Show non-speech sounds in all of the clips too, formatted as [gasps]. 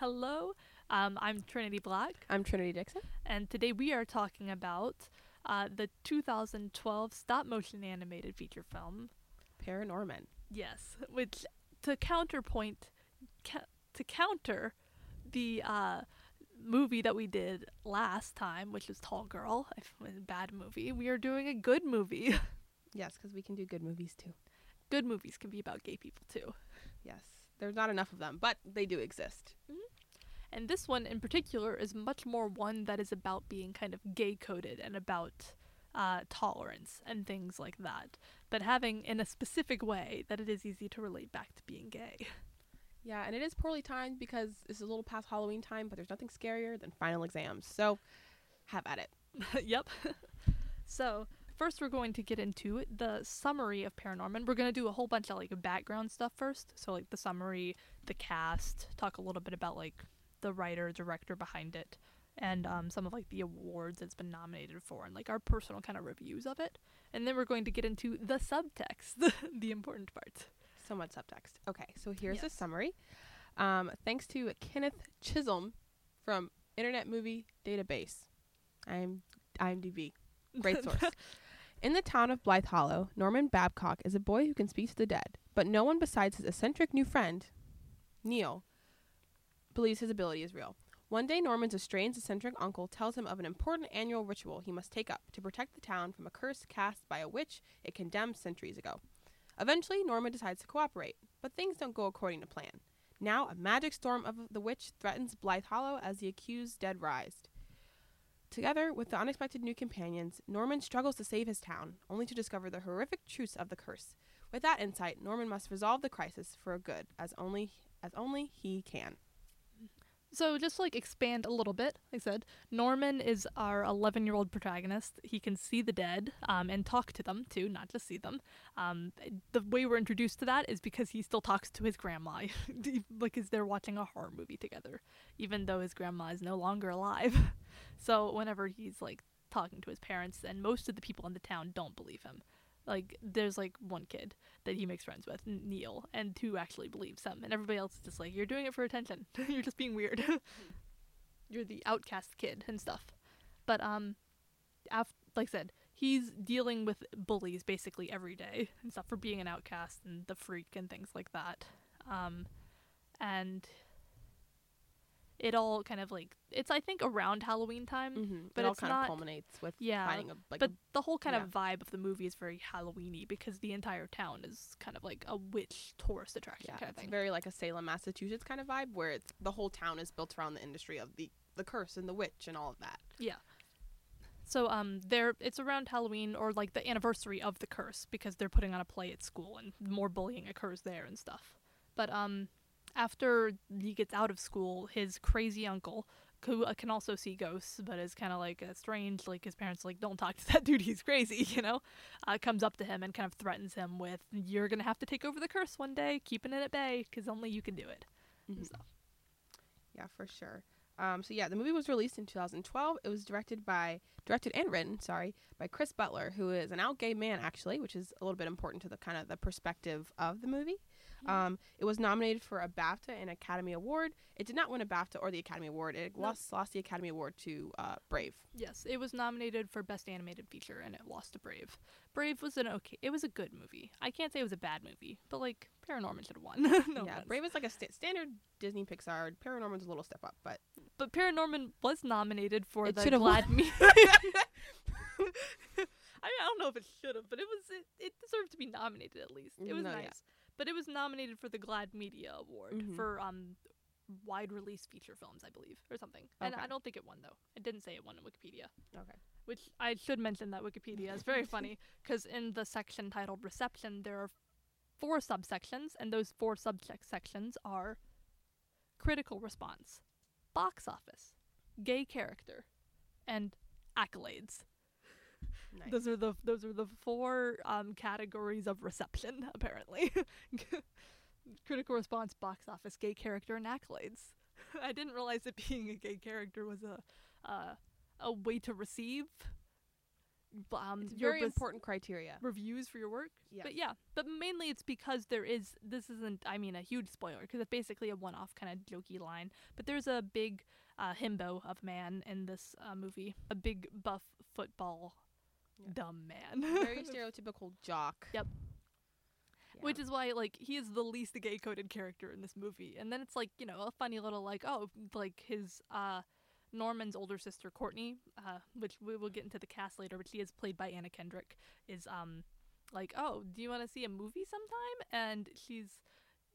Hello, um, I'm Trinity Black, I'm Trinity Dixon. and today we are talking about uh, the 2012 stop motion animated feature film. Paranorman. Yes, which to counterpoint, ca- to counter the uh, movie that we did last time, which was Tall Girl, [laughs] a bad movie. We are doing a good movie. [laughs] Yes, because we can do good movies too. good movies can be about gay people too. Yes. There's not enough of them, but they do exist. And this one in particular is much more one that is about being kind of gay coded and about uh, tolerance and things like that, but having in a specific way that it is easy to relate back to being gay. [laughs] Yeah, and it is poorly timed because it's a little past Halloween time, but there's nothing scarier than final exams. So have at it. [laughs] yep. [laughs] so, first we're going to get into the summary of Paranorman. We're going to do a whole bunch of like background stuff first. So, like the summary, the cast, talk a little bit about like the writer, director behind it, and um, some of like the awards it's been nominated for, and like our personal kind of reviews of it. And then we're going to get into the subtext, [laughs] the the important parts. So much subtext. Okay, so here's a summary. Um, thanks to Kenneth Chisholm from Internet Movie Database. I'm IMDb. Great [laughs] source. In the town of Blithe Hollow, Norman Babcock is a boy who can speak to the dead, but no one besides his eccentric new friend, Neil, believes his ability is real. One day, Norman's estranged eccentric uncle tells him of an important annual ritual he must take up to protect the town from a curse cast by a witch it condemned centuries ago. Eventually, Norman decides to cooperate, but things don't go according to plan. Now, a magic storm of the witch threatens Blithe Hollow as the accused dead rise. Together with the unexpected new companions, Norman struggles to save his town, only to discover the horrific truths of the curse. With that insight, Norman must resolve the crisis for good, as only as only he can. So just like expand a little bit, like I said, Norman is our 11 year old protagonist. He can see the dead um, and talk to them too, not just see them. Um, the way we're introduced to that is because he still talks to his grandma, [laughs] like as they're watching a horror movie together, even though his grandma is no longer alive. [laughs] so whenever he's like talking to his parents, and most of the people in the town don't believe him. Like there's like one kid that he makes friends with, Neil, and who actually believes him, and everybody else is just like, "You're doing it for attention. [laughs] You're just being weird. [laughs] You're the outcast kid and stuff." But um, af- like I said, he's dealing with bullies basically every day and stuff for being an outcast and the freak and things like that. Um, and it all kind of like it's I think around Halloween time, Mm-hmm. but it all kind not- of culminates with yeah, finding a like but the whole kind yeah. of vibe of the movie is very Halloweeny because the entire town is kind of like a witch tourist attraction yeah, kind of it's thing. very like a Salem, Massachusetts kind of vibe, where it's the whole town is built around the industry of the the curse and the witch and all of that. Yeah. So um there it's around Halloween or like the anniversary of the curse because they're putting on a play at school and more bullying occurs there and stuff. But um after he gets out of school, his crazy uncle who uh, can also see ghosts but is kind of like uh, strange like his parents like don't talk to that [laughs] dude he's crazy [laughs] you know uh, comes up to him and kind of threatens him with you're gonna have to take over the curse one day keeping it at bay because only you can do it Mhm. So. Yeah, for sure. Um, so yeah, the movie was released in 2012. It was directed by directed and written, sorry, by Chris Butler, who is an out gay man actually, which is a little bit important to the kind of the perspective of the movie. Um, it was nominated for a BAFTA and Academy Award. It did not win a BAFTA or the Academy Award. It No. lost lost the Academy Award to uh, Brave. Yes, it was nominated for Best Animated Feature and it lost to Brave. Brave was an okay, it was a good movie. I can't say it was a bad movie, but like Paranorman should have won. [laughs] no yeah, offense. Brave is like a sta standard Disney Pixar. Paranorman's a little step up, but But Paranorman was nominated for It the should've won. GLAAD Me. [laughs] [laughs] I, I don't know if it should have, but it was it, it deserved to be nominated at least. It was No, nice. yeah. But it was nominated for the GLAAD Media Award Mhm. for um wide release feature films, I believe, or something. And I don't think it won though. It didn't say it won in Wikipedia. okay. which I should mention that Wikipedia is very funny [laughs] because in the section titled reception, there are four subsections, and those four subsections are critical response, box office, gay character, and accolades. Nice. Those are the those are the four um, categories of reception [laughs] apparently. [laughs] critical response, box office, gay character, and accolades. [laughs] I didn't realize that being a gay character was a uh, a way to receive um It's very important criteria. reviews for your work. Yes. But yeah, but mainly it's because there is this isn't I mean a huge spoiler because it's basically a one-off kind of jokey line. But there's a big uh, himbo of man in this uh, movie, a big buff football Yeah. dumb man. Very [laughs] stereotypical jock. Yep. Yeah. Which is why like he is the least gay coded character in this movie. And then it's like, you know, a funny little like, oh, like his uh Norman's older sister Courtney, uh, which we will get into the cast later, but she is played by Anna Kendrick, is um like, Oh, do you wanna see a movie sometime? And she's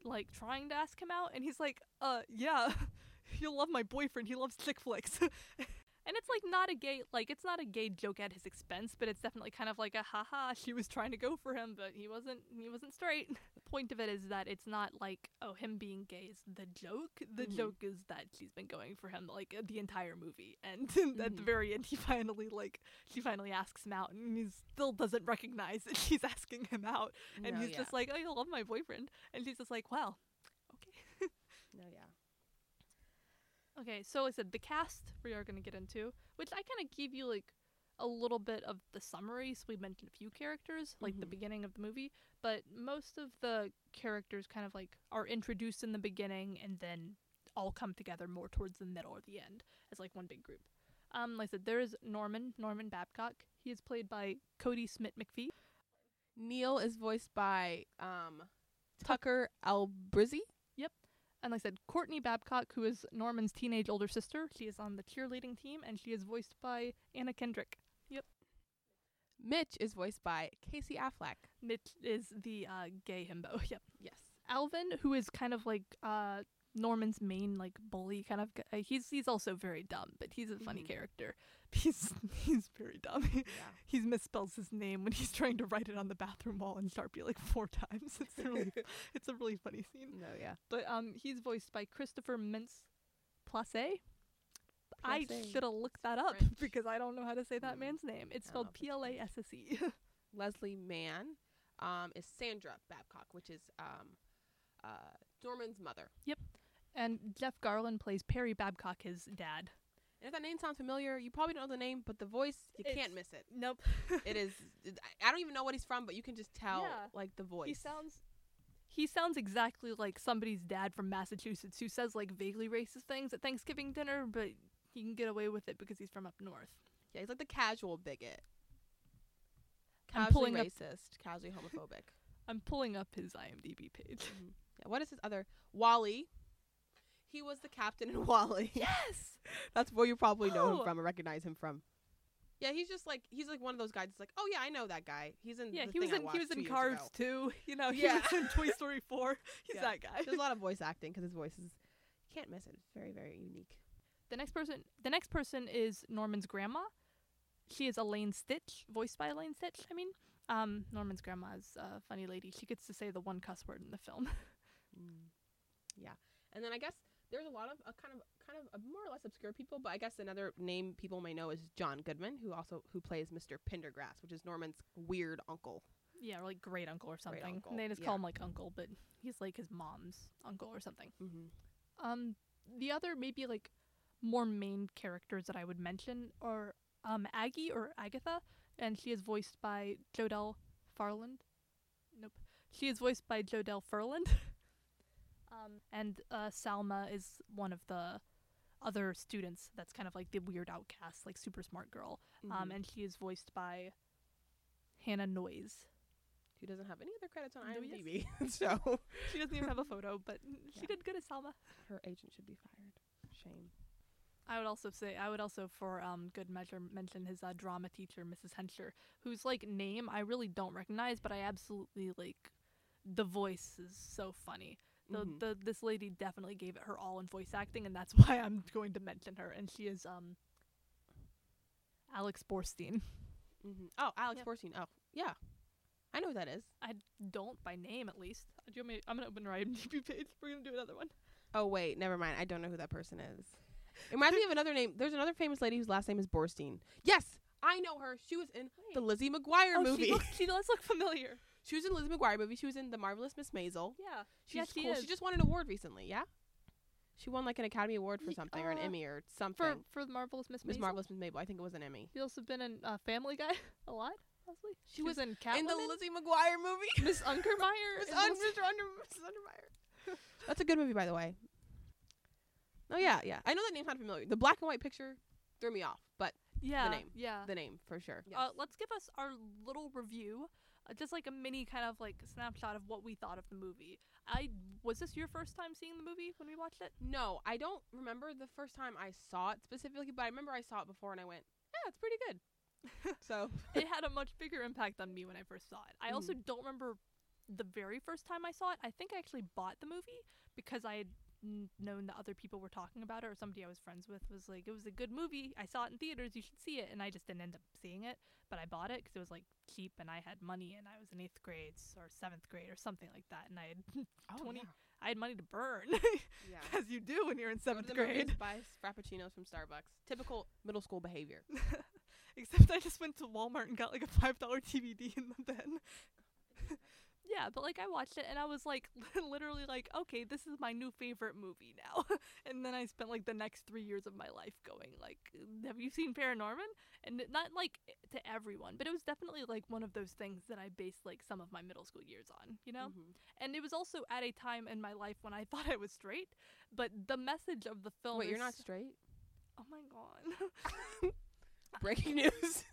like trying to ask him out and he's like, Uh, yeah. [laughs] You'll love my boyfriend, he loves chick flicks [laughs] And it's like not a gay like it's not a gay joke at his expense, but it's definitely kind of like a haha, she was trying to go for him, but he wasn't he wasn't straight. [laughs] The point of it is that it's not like, oh, him being gay is the joke. The Mhm. joke is that she's been going for him like the entire movie. And [laughs] at the Mhm. very end he finally like she finally asks him out and he still doesn't recognize that she's [laughs] asking him out. And No, he's yeah. just like, Oh, you love my boyfriend and she's just like, Well, okay. No, yeah. Okay, so like I said the cast we are going to get into, which I kind of give you like a little bit of the summary. So we mentioned a few characters, like the Mhm. beginning of the movie, but most of the characters kind of like are introduced in the beginning and then all come together more towards the middle or the end as like one big group. Um, like I said, there is Norman, Norman Babcock. He is played by Kodi Smit-McPhee. Neil is voiced by um, Tucker Albrizzi. And like I said, Courtney Babcock, who is Norman's teenage older sister. She is on the cheerleading team and she is voiced by Anna Kendrick. Yep. Mitch is voiced by Casey Affleck. Mitch is the uh, gay himbo. [laughs] Yep. Yes. Alvin, who is kind of like uh, Norman's main like bully kind of guy. He's he's also very dumb, but he's a funny Mhm. character. [laughs] He's he's very dumb. [laughs] Yeah. he misspells his name when he's trying to write it on the bathroom wall in Sharpie like four times. [laughs] It's really it's a really funny scene. No, yeah. But um, he's voiced by Christopher Mintz Plasse. I should have looked that up French. because I don't know how to say that Mm. man's name. It's I don't know spelled P L A S S E. Leslie Mann um, is Sandra Babcock, which is um, uh, Norman's mother. And Jeff Garlin plays Perry Babcock, his dad. And if that name sounds familiar, you probably don't know the name, but the voice, you It's- can't miss it. Nope. [laughs] It is. it- I- don't even know what he's from, but you can just tell, Yeah. like, the voice. He sounds he sounds exactly like somebody's dad from Massachusetts who says like vaguely racist things at Thanksgiving dinner, but he can get away with it because he's from up north. yeah, he's like the casual bigot. I'm Casually pulling up- racist, casually homophobic. [laughs] I'm pulling up his IMDb page. Mhm. Yeah, what is his other? WALL-E. He was the captain in [laughs] WALL-E. yes. [laughs] That's where you probably know him Oh. from and recognize him from. Yeah, he's just like he's like one of those guys. That's like, oh yeah, I know that guy. He's in. Yeah, the he was thing I in he watched was two in years Cars ago. too. [laughs] You know, he Yeah. was in Toy Story 4. He's Yeah. that guy. There's a lot of voice acting because his voice is you can't miss it. It's very very unique. The next person the next person is Norman's grandma. She is Elaine Stritch, voiced by Elaine Stritch, I mean. Um, Norman's grandma is a funny lady. She gets to say the one cuss word in the film. Mm. Yeah, and then I guess there's a lot of uh, kind of kind of more or less obscure people, but I guess another name people may know is John Goodman, who also who plays Mr. Prenderghast, which is Norman's weird uncle. Yeah, or like great uncle or something. uncle, And they just yeah. call him like uncle, but he's like his mom's uncle or something. Mm-hmm. Um, the other maybe like more main characters that I would mention are um Aggie or Agatha, and she is voiced by Jodelle Farland. Nope, she is voiced by Jodelle Ferland. [laughs] um, and uh, Salma is one of the other students that's kind of like the weird outcast, like super smart girl. Mm-hmm. Um, and she is voiced by Hannah Noyes. who doesn't have any other credits on. IMDb, [laughs] [laughs] so She doesn't even have a photo, but she Yeah. did good as Salma. her agent should be fired. Shame. I would also say I would also for um good measure mention his uh, drama teacher Mrs. Henscher, whose like name I really don't recognize, but I absolutely like the voice is so funny. The Mhm. the this lady definitely gave it her all in voice acting, and that's [laughs] why I'm going to mention her. And she is um Alex Borstein. Mhm. Oh, Alex Yep. Borstein. Oh, yeah, I know who that is. I don't by name at least. Do you want me? I'm gonna open her IMDb [laughs] page. We're gonna do another one. Oh wait, never mind. I don't know who that person is. It reminds me of another name. There's another famous lady whose last name is Borstein. Yes, I know her. She was in the Lizzie McGuire oh, movie. She, look, she does look familiar. [laughs] She was in Lizzie McGuire movie. She was in The Marvelous Miss Maisel. Yeah. She's she cool. is. She just won an award recently. Yeah. She won like an Academy Award for something or an uh, Emmy or something. for for the marvelous Miss Miss Marvelous Miss Mabel. I think it was an Emmy. She's also been in uh, Family Guy [laughs] a lot. Possibly. She was in Catwoman. In the Lizzie McGuire movie. [laughs] Miss Ungermeyer. [laughs] Miss Un- Mr. Under Mrs. Undermeyer. That's a good movie, by the way. Oh yeah, yeah. I know that name sounded familiar. The black and white picture threw me off, but yeah. The name. Yeah. the name for sure. Uh, let's give us our little review, uh, just like a mini kind of like snapshot of what we thought of the movie. I was this your first time seeing the movie when we watched it? no, I don't remember the first time I saw it specifically, but I remember I saw it before and I went, yeah, it's pretty good. [laughs] so [laughs] it had a much bigger impact on me when I first saw it. I also mm. don't remember the very first time I saw it. I think I actually bought the movie because I had known that other people were talking about it or somebody I was friends with was like, it was a good movie. I saw it in theaters. You should see it. And I just didn't end up seeing it, but I bought it because it was like cheap and I had money and I was in eighth grade or seventh grade or something like that. And I had, [laughs] oh, 20 yeah. I had money to burn [laughs] yeah. as you do when you're in seventh grade. buy frappuccinos from Starbucks. Typical middle school behavior. [laughs] Except I just went to Walmart and got like a five dollar DVD in the bin. Yeah, but like I watched it and I was like [laughs] literally like, okay, this is my new favorite movie now. [laughs] and then I spent like the next three years of my life going like, have you seen Paranorman? And not like to everyone, but it was definitely like one of those things that I based like some of my middle school years on, you know. Mhm. And it was also at a time in my life when I [laughs] thought I was straight, but the message of the film. Wait, you're not straight? Oh my god. [laughs] Breaking news.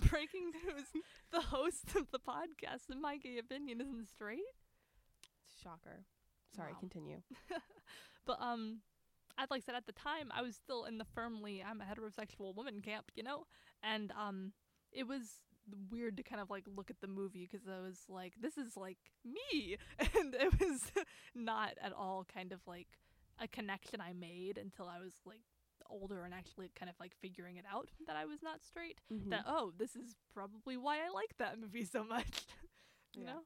[laughs] Breaking news: the host of the podcast, in my gay opinion, isn't straight. It's a shocker. Sorry, Wow. continue. [laughs] But um, I'd like said at the time I was still in the firmly I'm a heterosexual woman camp, you know, and um, it was weird to kind of like look at the movie because I was like, this is like me, and it was not at all kind of like a connection I made until I was like older and actually kind of like figuring it out that I was not straight. Mhm. That oh, this is probably why I like that movie so much. [laughs] you Yeah. know?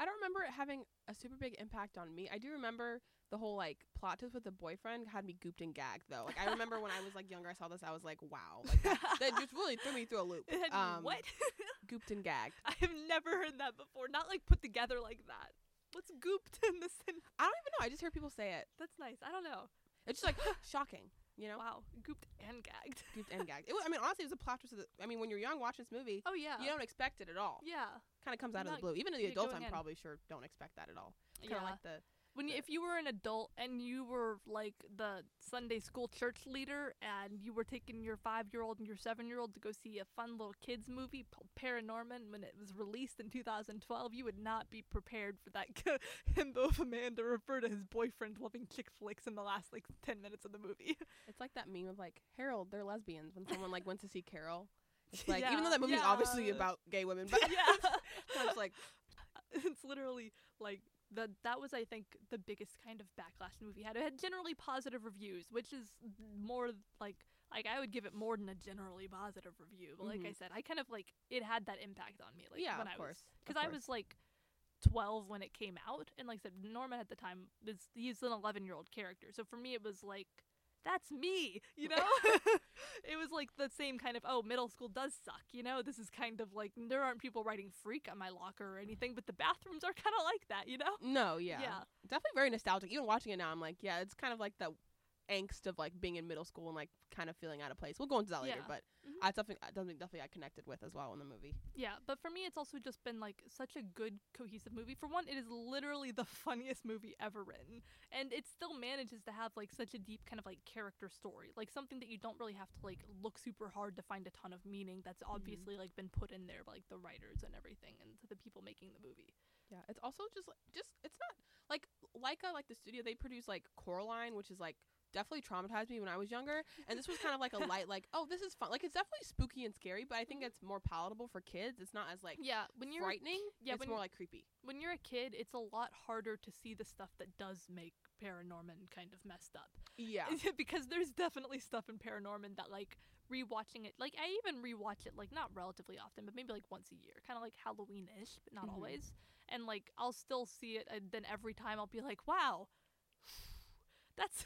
I don't remember it having a super big impact on me. I do remember the whole like plot twist with the boyfriend had me gooped and gagged though. Like I remember when I was like younger, I saw this, I was like, wow, like that, [laughs] that just really threw me through a loop. Um, what? [laughs] Gooped and gagged. I have never heard that before. Not like put together like that. What's gooped in the sin? I don't even know. I just hear people say it. That's nice. I don't know. It's just like [gasps] shocking, you know? Wow, gooped and gagged. Gooped and gagged. It was, [laughs] I mean, honestly, it was a plot twist. Of the, I mean, when you're young, watching this movie, Oh yeah. you don't expect it at all. yeah. Kind of comes out of the blue. Even the yeah, adults, I'm in. probably sure don't expect that at all. Kind Yeah. of like the when you, if you were an adult and you were like the Sunday school church leader and you were taking your five year old and your seven year old to go see a fun little kids movie called Paranorman when it was released in 2012, you would not be prepared for that [laughs] himbo of a man to refer to his boyfriend loving chick flicks in the last like 10 minutes of the movie. [laughs] It's like that meme of like Harold, they're lesbians. When someone like went to see Carol, it's like even though that movie's obviously about gay women, [laughs] but yeah. I was like, it's literally like the that was I think the biggest kind of backlash the movie had. It had generally positive reviews, which is more like like I would give it more than a generally positive review. But like I Mhm. said, I kind of like it had that impact on me. Like Yeah, when of I course, was because I was like. 12 when it came out and like I said Norman at the time is he's an 11 year old character so for me it was like that's me you know [laughs] it was like the same kind of oh middle school does suck you know this is kind of like there aren't people writing freak on my locker or anything but the bathrooms are kind of like that you know no, yeah. Yeah. definitely very nostalgic. Even watching it now, I'm like, yeah, it's kind of like the angst of like being in middle school and like kind of feeling out of place. We'll go into that later, Yeah. but Mhm. I definitely, I definitely, I connected with as well in the movie. Yeah, but for me, it's also just been like such a good, cohesive movie. For one, it is literally the [laughs] funniest movie ever written, and it still manages to have like such a deep kind of like character story, like something that you don't really have to like look super hard to find a ton of meaning. That's obviously like been put in there by like the writers and everything, and the people making the movie. Yeah, it's also just like just it's not like Laika, like the studio they produce like Coraline, which is like definitely traumatized me when I was younger, and this was kind of like a [laughs] light, like oh this is fun, like it's definitely spooky and scary, but I think it's more palatable for kids. It's not as like Yeah, when you're frightening. yeah, it's more like creepy. when you're a kid, it's a lot harder to see the stuff that does make Paranorman kind of messed up. [laughs] Yeah, because there's definitely stuff in Paranorman that like rewatching it like I even rewatch it like not relatively often but maybe like once a year kind of like Halloween-ish but not Mhm. always and like I'll still see it and then every time I'll be like wow [sighs] that's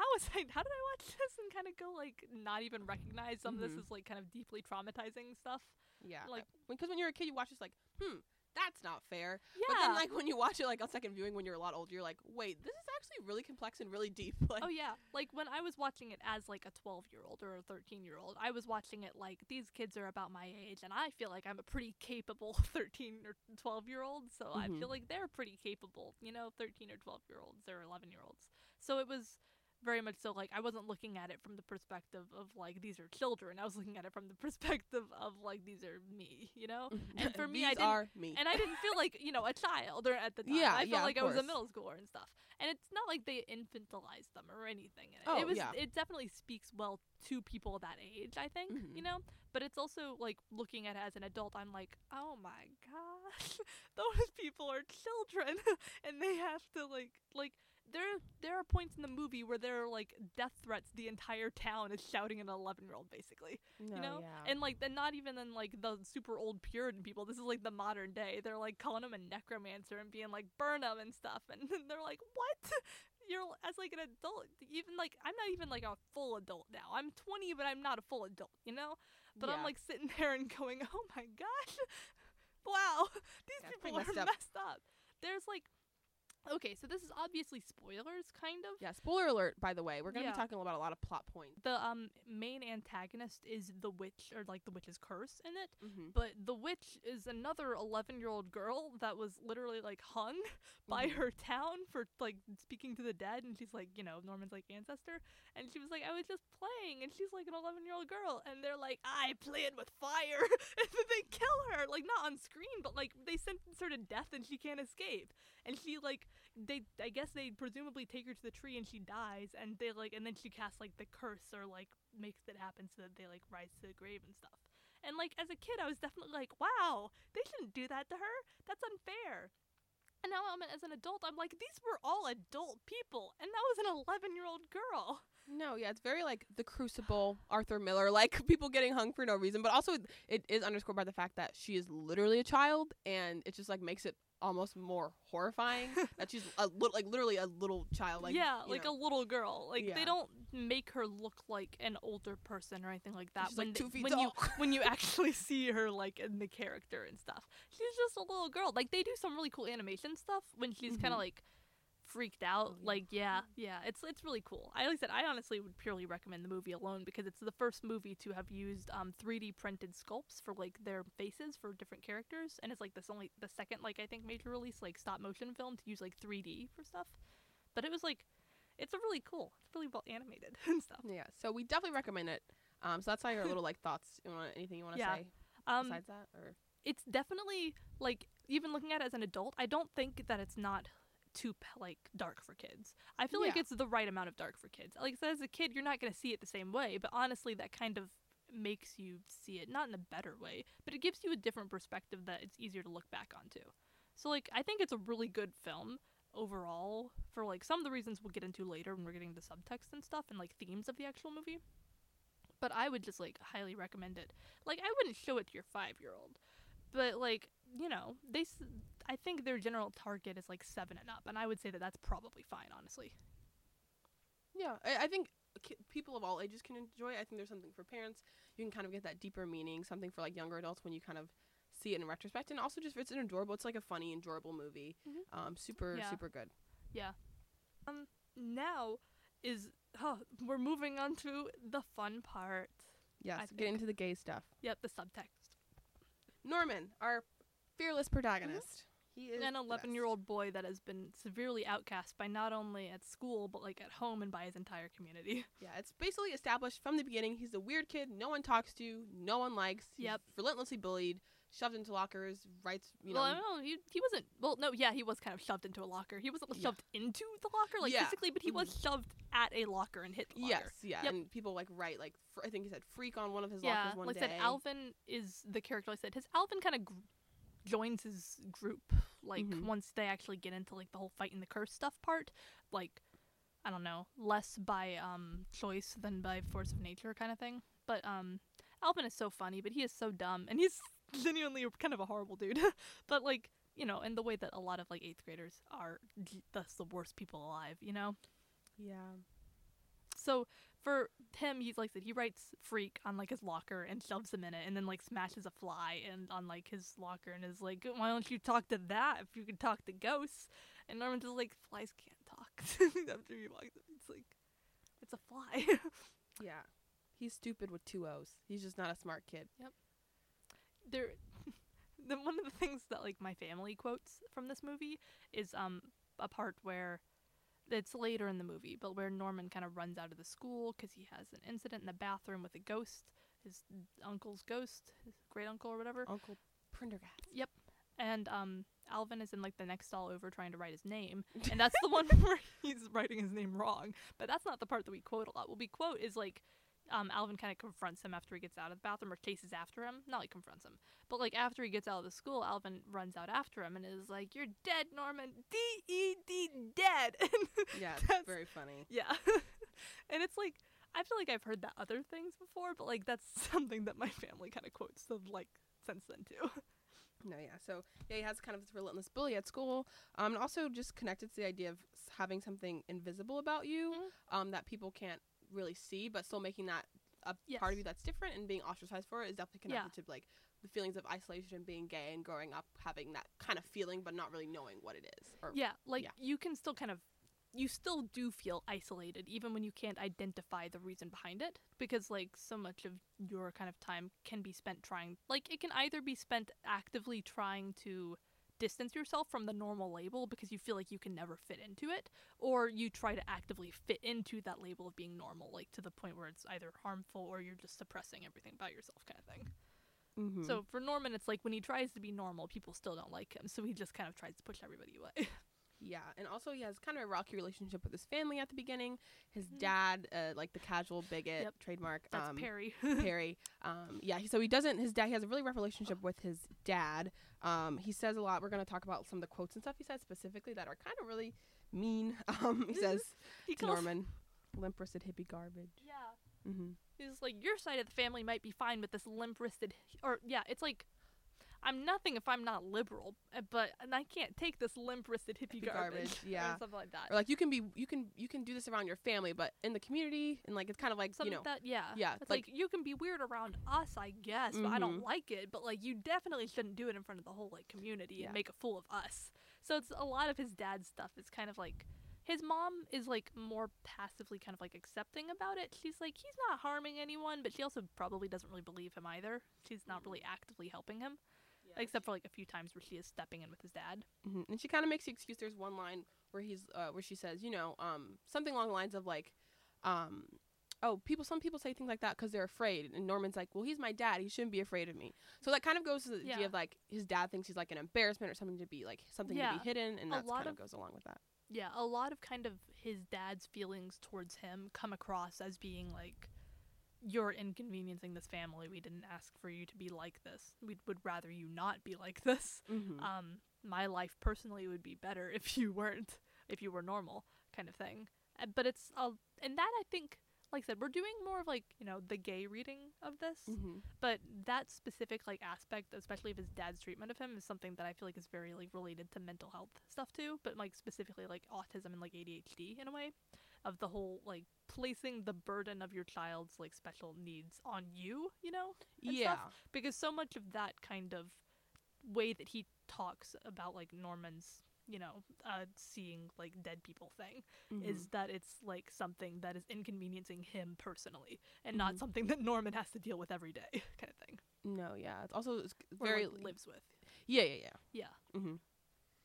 how was I how did I watch [laughs] this and kind of go like not even recognize some of Mhm. this is like kind of deeply traumatizing stuff yeah. like- because when you're a kid, you watch this like hmm. that's not fair. Yeah. But then like when you watch it like on second viewing when you're a lot older, you're like, wait, this is actually really complex and really deep. [laughs] Like Oh yeah, like when I was watching it as like a 12-year-old or a 13-year-old, I was watching it like these kids are about my age and I feel like I'm a pretty capable [laughs] 13 or 12-year-old, so I Mhm. feel like they're pretty capable, you know, 13 or 12-year-olds or 11-year-olds. So it was very much so like I wasn't looking at it from the perspective of like these are children. I was looking at it from the [laughs] perspective of like these are me, you know? [laughs] And for me, I didn't are me. and I didn't feel like you know a child or at the time. Yeah, I felt yeah, like I was a middle schooler and stuff. And it's not like they infantilized them or anything. It, Oh, it was. yeah. It definitely speaks well to people that age. I think Mhm. you know. But it's also like looking at it as an adult. I'm like, oh my gosh, [laughs] those people are children, and they have to like like. There, there are points in the movie where there are like death threats. The entire town is shouting at an eleven-year-old, basically no, you know yeah. and like they're not even in like the super old puritan people this is like the modern day they're like calling him a necromancer and being like burn him and stuff and [laughs] they're like what [laughs] you're as like an adult even like i'm not even like a full adult now i'm 20 but i'm not a full adult you know but i'm like sitting [laughs] there and going oh my gosh wow these Yeah, it's people are messed up. messed up there's like okay so this is obviously spoilers kind of yeah, spoiler alert by the way. We're going to Yeah. be talking about a lot of plot points. the um main antagonist is the witch or like the witch's curse in it Mhm. but the witch is another 11 year old girl that was literally like hung [laughs] by Mhm. her town for like speaking to the dead and she's like you know norman's like ancestor and she was like i was just playing and she's like an 11 year old girl and they're like i played with fire [laughs] and then they kill her like not on screen but like they sentence her to death and she can't escape and she like they i guess they presumably take her to the tree and she dies and they like and then she casts like the curse or like makes it happen so that they like rise to the grave and stuff and like as a kid, I was definitely like, wow, they shouldn't do that to her. That's unfair. And now I'm as an adult, I'm like, these were all adult people, and that was an 11 year old girl. No, yeah, it's very like the Crucible, Arthur Miller, [laughs] like people getting hung for no reason. But also, it is underscored by the fact that she is literally a child, and it just like makes it almost more horrifying [laughs] that she's a little, like literally a little child. Like yeah, like know. a little girl. Like Yeah. they don't make her look like an older person or anything like that. She's, when like, they- two feet when you tall. [laughs] when you actually see her like in the character and stuff, she's just a little girl. Like they do some really cool animation stuff when she's kind Mhm. of like freaked out. Oh, yeah. Like yeah, yeah, it's it's really cool. I like I said, I honestly would purely recommend the movie alone because it's the first movie to have used um 3D printed sculpts for like their faces for different characters, and it's like this only the second like I think major release like stop motion film to use like 3D for stuff. But it was like, it's a really cool. It's really well animated [laughs] and stuff. yeah. So we definitely recommend it. Um, so that's all your little like thoughts. You want anything you want to Yeah. say Um, besides that, or it's definitely like even looking at it as an adult, I don't think that it's not too like dark for kids. I feel like it's the right amount of dark for kids. Like said, as a kid, you're not gonna see it the same way, but honestly, that kind of makes you see it not in a better way, but it gives you a different perspective that it's easier to look back onto. So like I think it's a really good film overall for like some of the reasons we'll get into later when we're getting the subtext and stuff and like themes of the actual movie. But I would just like highly recommend it. Like I wouldn't show it to your 5-year-old. But like, you know, they s- I think their general target is like 7 and up and I would say that that's probably fine, honestly. yeah, I, I think ki- people of all ages can enjoy. it. I think there's something for parents. You can kind of get that deeper meaning. Something for like younger adults when you kind of see it in retrospect, and also just it's an adorable. It's like a funny, enjoyable movie. Mhm. Um, super, Yeah. super good. Yeah. Um now is oh, we're moving on to the fun part. Yes, get into the gay stuff. Yep, the subtext. Norman, our fearless protagonist. Mm-hmm. He is An 11 year old boy that has been severely outcast by not only at school, but like at home and by his entire community. [laughs] Yeah, it's basically established from the beginning. He's the weird kid no one talks to, no one likes. He's Yep. relentlessly bullied, shoved into lockers, writes. You well, know, I don't know. He, he wasn't. Well, no, yeah, he was kind of shoved into a locker. He wasn't Yeah. shoved into the locker, like Yeah. physically, but he was mm-hmm. shoved at a locker and hit the locker. Yes, yeah, Yep. and people like write like fr- I think he said freak on one of his yeah, lockers one like I said, Alvin is the character. I said his Alvin kind of gr- joins his group like Mhm. once they actually get into like the whole fight in the curse stuff part. Like, I don't know, less by um choice than by force of nature kind of thing. But um, Alvin is so funny, but he is so dumb, and he's [laughs] genuinely kind of a horrible dude. [laughs] but like. You know, in the way that a lot of like eighth graders are, that's the worst people alive. You know, yeah, so for him, he's like said, he writes freak on like his locker and shoves him in it, and then like smashes a fly and on like his locker and is like, why don't you talk to that if you can talk to ghosts? And Norman's just like, flies can't talk. [laughs] After he walks, it's like, it's a fly. [laughs] Yeah. He's stupid with two O's. He's just not a smart kid. Yep. There [laughs] the one of the things that like my family quotes from this movie is um a part where it's later in the movie but where norman kind of runs out of the school because he has an incident in the bathroom with a ghost his uncle's ghost his great uncle or whatever Uncle Prenderghast. Yep. And um alvin is in like the next stall over trying to write his name [laughs] and that's the one [laughs] where he's writing his name wrong but that's not the part that we quote a lot what we quote is like um, Alvin kind of confronts him after he gets out of the bathroom or chases after him. Not like confronts him, but like after he gets out of the school, Alvin runs out after him and is like, "You're dead, Norman. D E D dead." [laughs] Yeah, That's- it's very funny. yeah, [laughs] and it's like I feel like I've heard that other things before, but like that's [laughs] something that my family kind of quotes of like since then too. No, yeah. So yeah, he has kind of this relentless bully at school, um, and also just connected to the idea of having something invisible about you, Mhm. um, that people can't really see, but still making that a part of you that's different and being ostracized for it is definitely Yeah. connected to like the feelings of isolation and being gay and growing up having that kind of feeling, but not really knowing what it is. Or Yeah, like yeah. you can still kind of you still do feel isolated even when you can't identify the reason behind it because like so much of your kind of time can be spent trying like it can either be spent actively trying to distance yourself from the normal label because you feel like you can never fit into it or you try to actively fit into that label of being normal like to the point where it's either harmful or you're just suppressing everything about yourself kind of thing. Mhm. So for Norman it's like when he tries to be normal people still don't like him so he just kind of tries to push everybody away. [laughs] Yeah, and also he has kind of a rocky relationship with his family at the beginning. His Mhm. dad, uh, like the casual bigot Yep. trademark. That's um, Perry. [laughs] Perry. Um, yeah, he- so he doesn't. His dad. He has a really rough relationship with his dad. Um, he says a lot. We're gonna talk about some of the quotes and stuff he said specifically that are kind of really mean. [laughs] Um, he says [laughs] he to Norman, "Limp wristed hippie garbage." Yeah. Mm-hmm. He's like, your side of the family might be fine with this limp wristed, or yeah, it's like, I'm nothing if I'm not liberal, uh, but and I can't take this limp wristed hippie, Hippie garbage, garbage, or [laughs] yeah. something like that. Or like you can be, you can, you can do this around your family, but in the community, and like it's kind of like Something you know, that, yeah, yeah, It's like- like, you can be weird around us, I guess, but I don't Mhm. like it. But like, you definitely shouldn't do it in front of the whole like community Yeah. and make a fool of us. So it's a lot of his dad's stuff is kind of like. His mom is like more passively kind of like accepting about it. She's like, he's not harming anyone, but she also probably doesn't really believe him either. She's not really actively helping him. Except for like a few times where she is stepping in with his dad. hmm And she kind of makes the excuse. There's one line where he's, uh, where she says, you know, um, something along the lines of like, um, oh, people. Some people say things like that because they're afraid. And Norman's like, well, he's my dad. He shouldn't be afraid of me. So that kind of goes to the idea of like his dad thinks he's like an embarrassment or something to be like something to be hidden, and that kind of- goes along with that. Yeah, a lot of kind of his dad's feelings towards him come across as being like, you're inconveniencing this family. We didn't ask for you to be like this. We would rather you not be like [laughs] this. Mm-hmm. Um, my life personally would be better [laughs] if you weren't, if you were normal, kind of thing. Uh, But it's, uh, and that I think, like I said, we're doing more of like, you know, the gay reading of this. mm-hmm. but that specific like aspect especially of his dad's treatment of him is something that i feel like is very like related to mental health stuff too but like specifically like autism and like adhd in a way of the whole like placing the burden of your child's like special needs on you you know Yeah. stuff. because so much of that kind of way that he talks about like norman's you know uh seeing like dead people thing Mm-hmm. is that it's like something that is inconveniencing him personally and not Mhm. something that Norman has to deal with every day [laughs] kind of thing. no, yeah. It's also it's Or very like, lives with. Yeah, yeah, yeah. Yeah. Mm-hmm.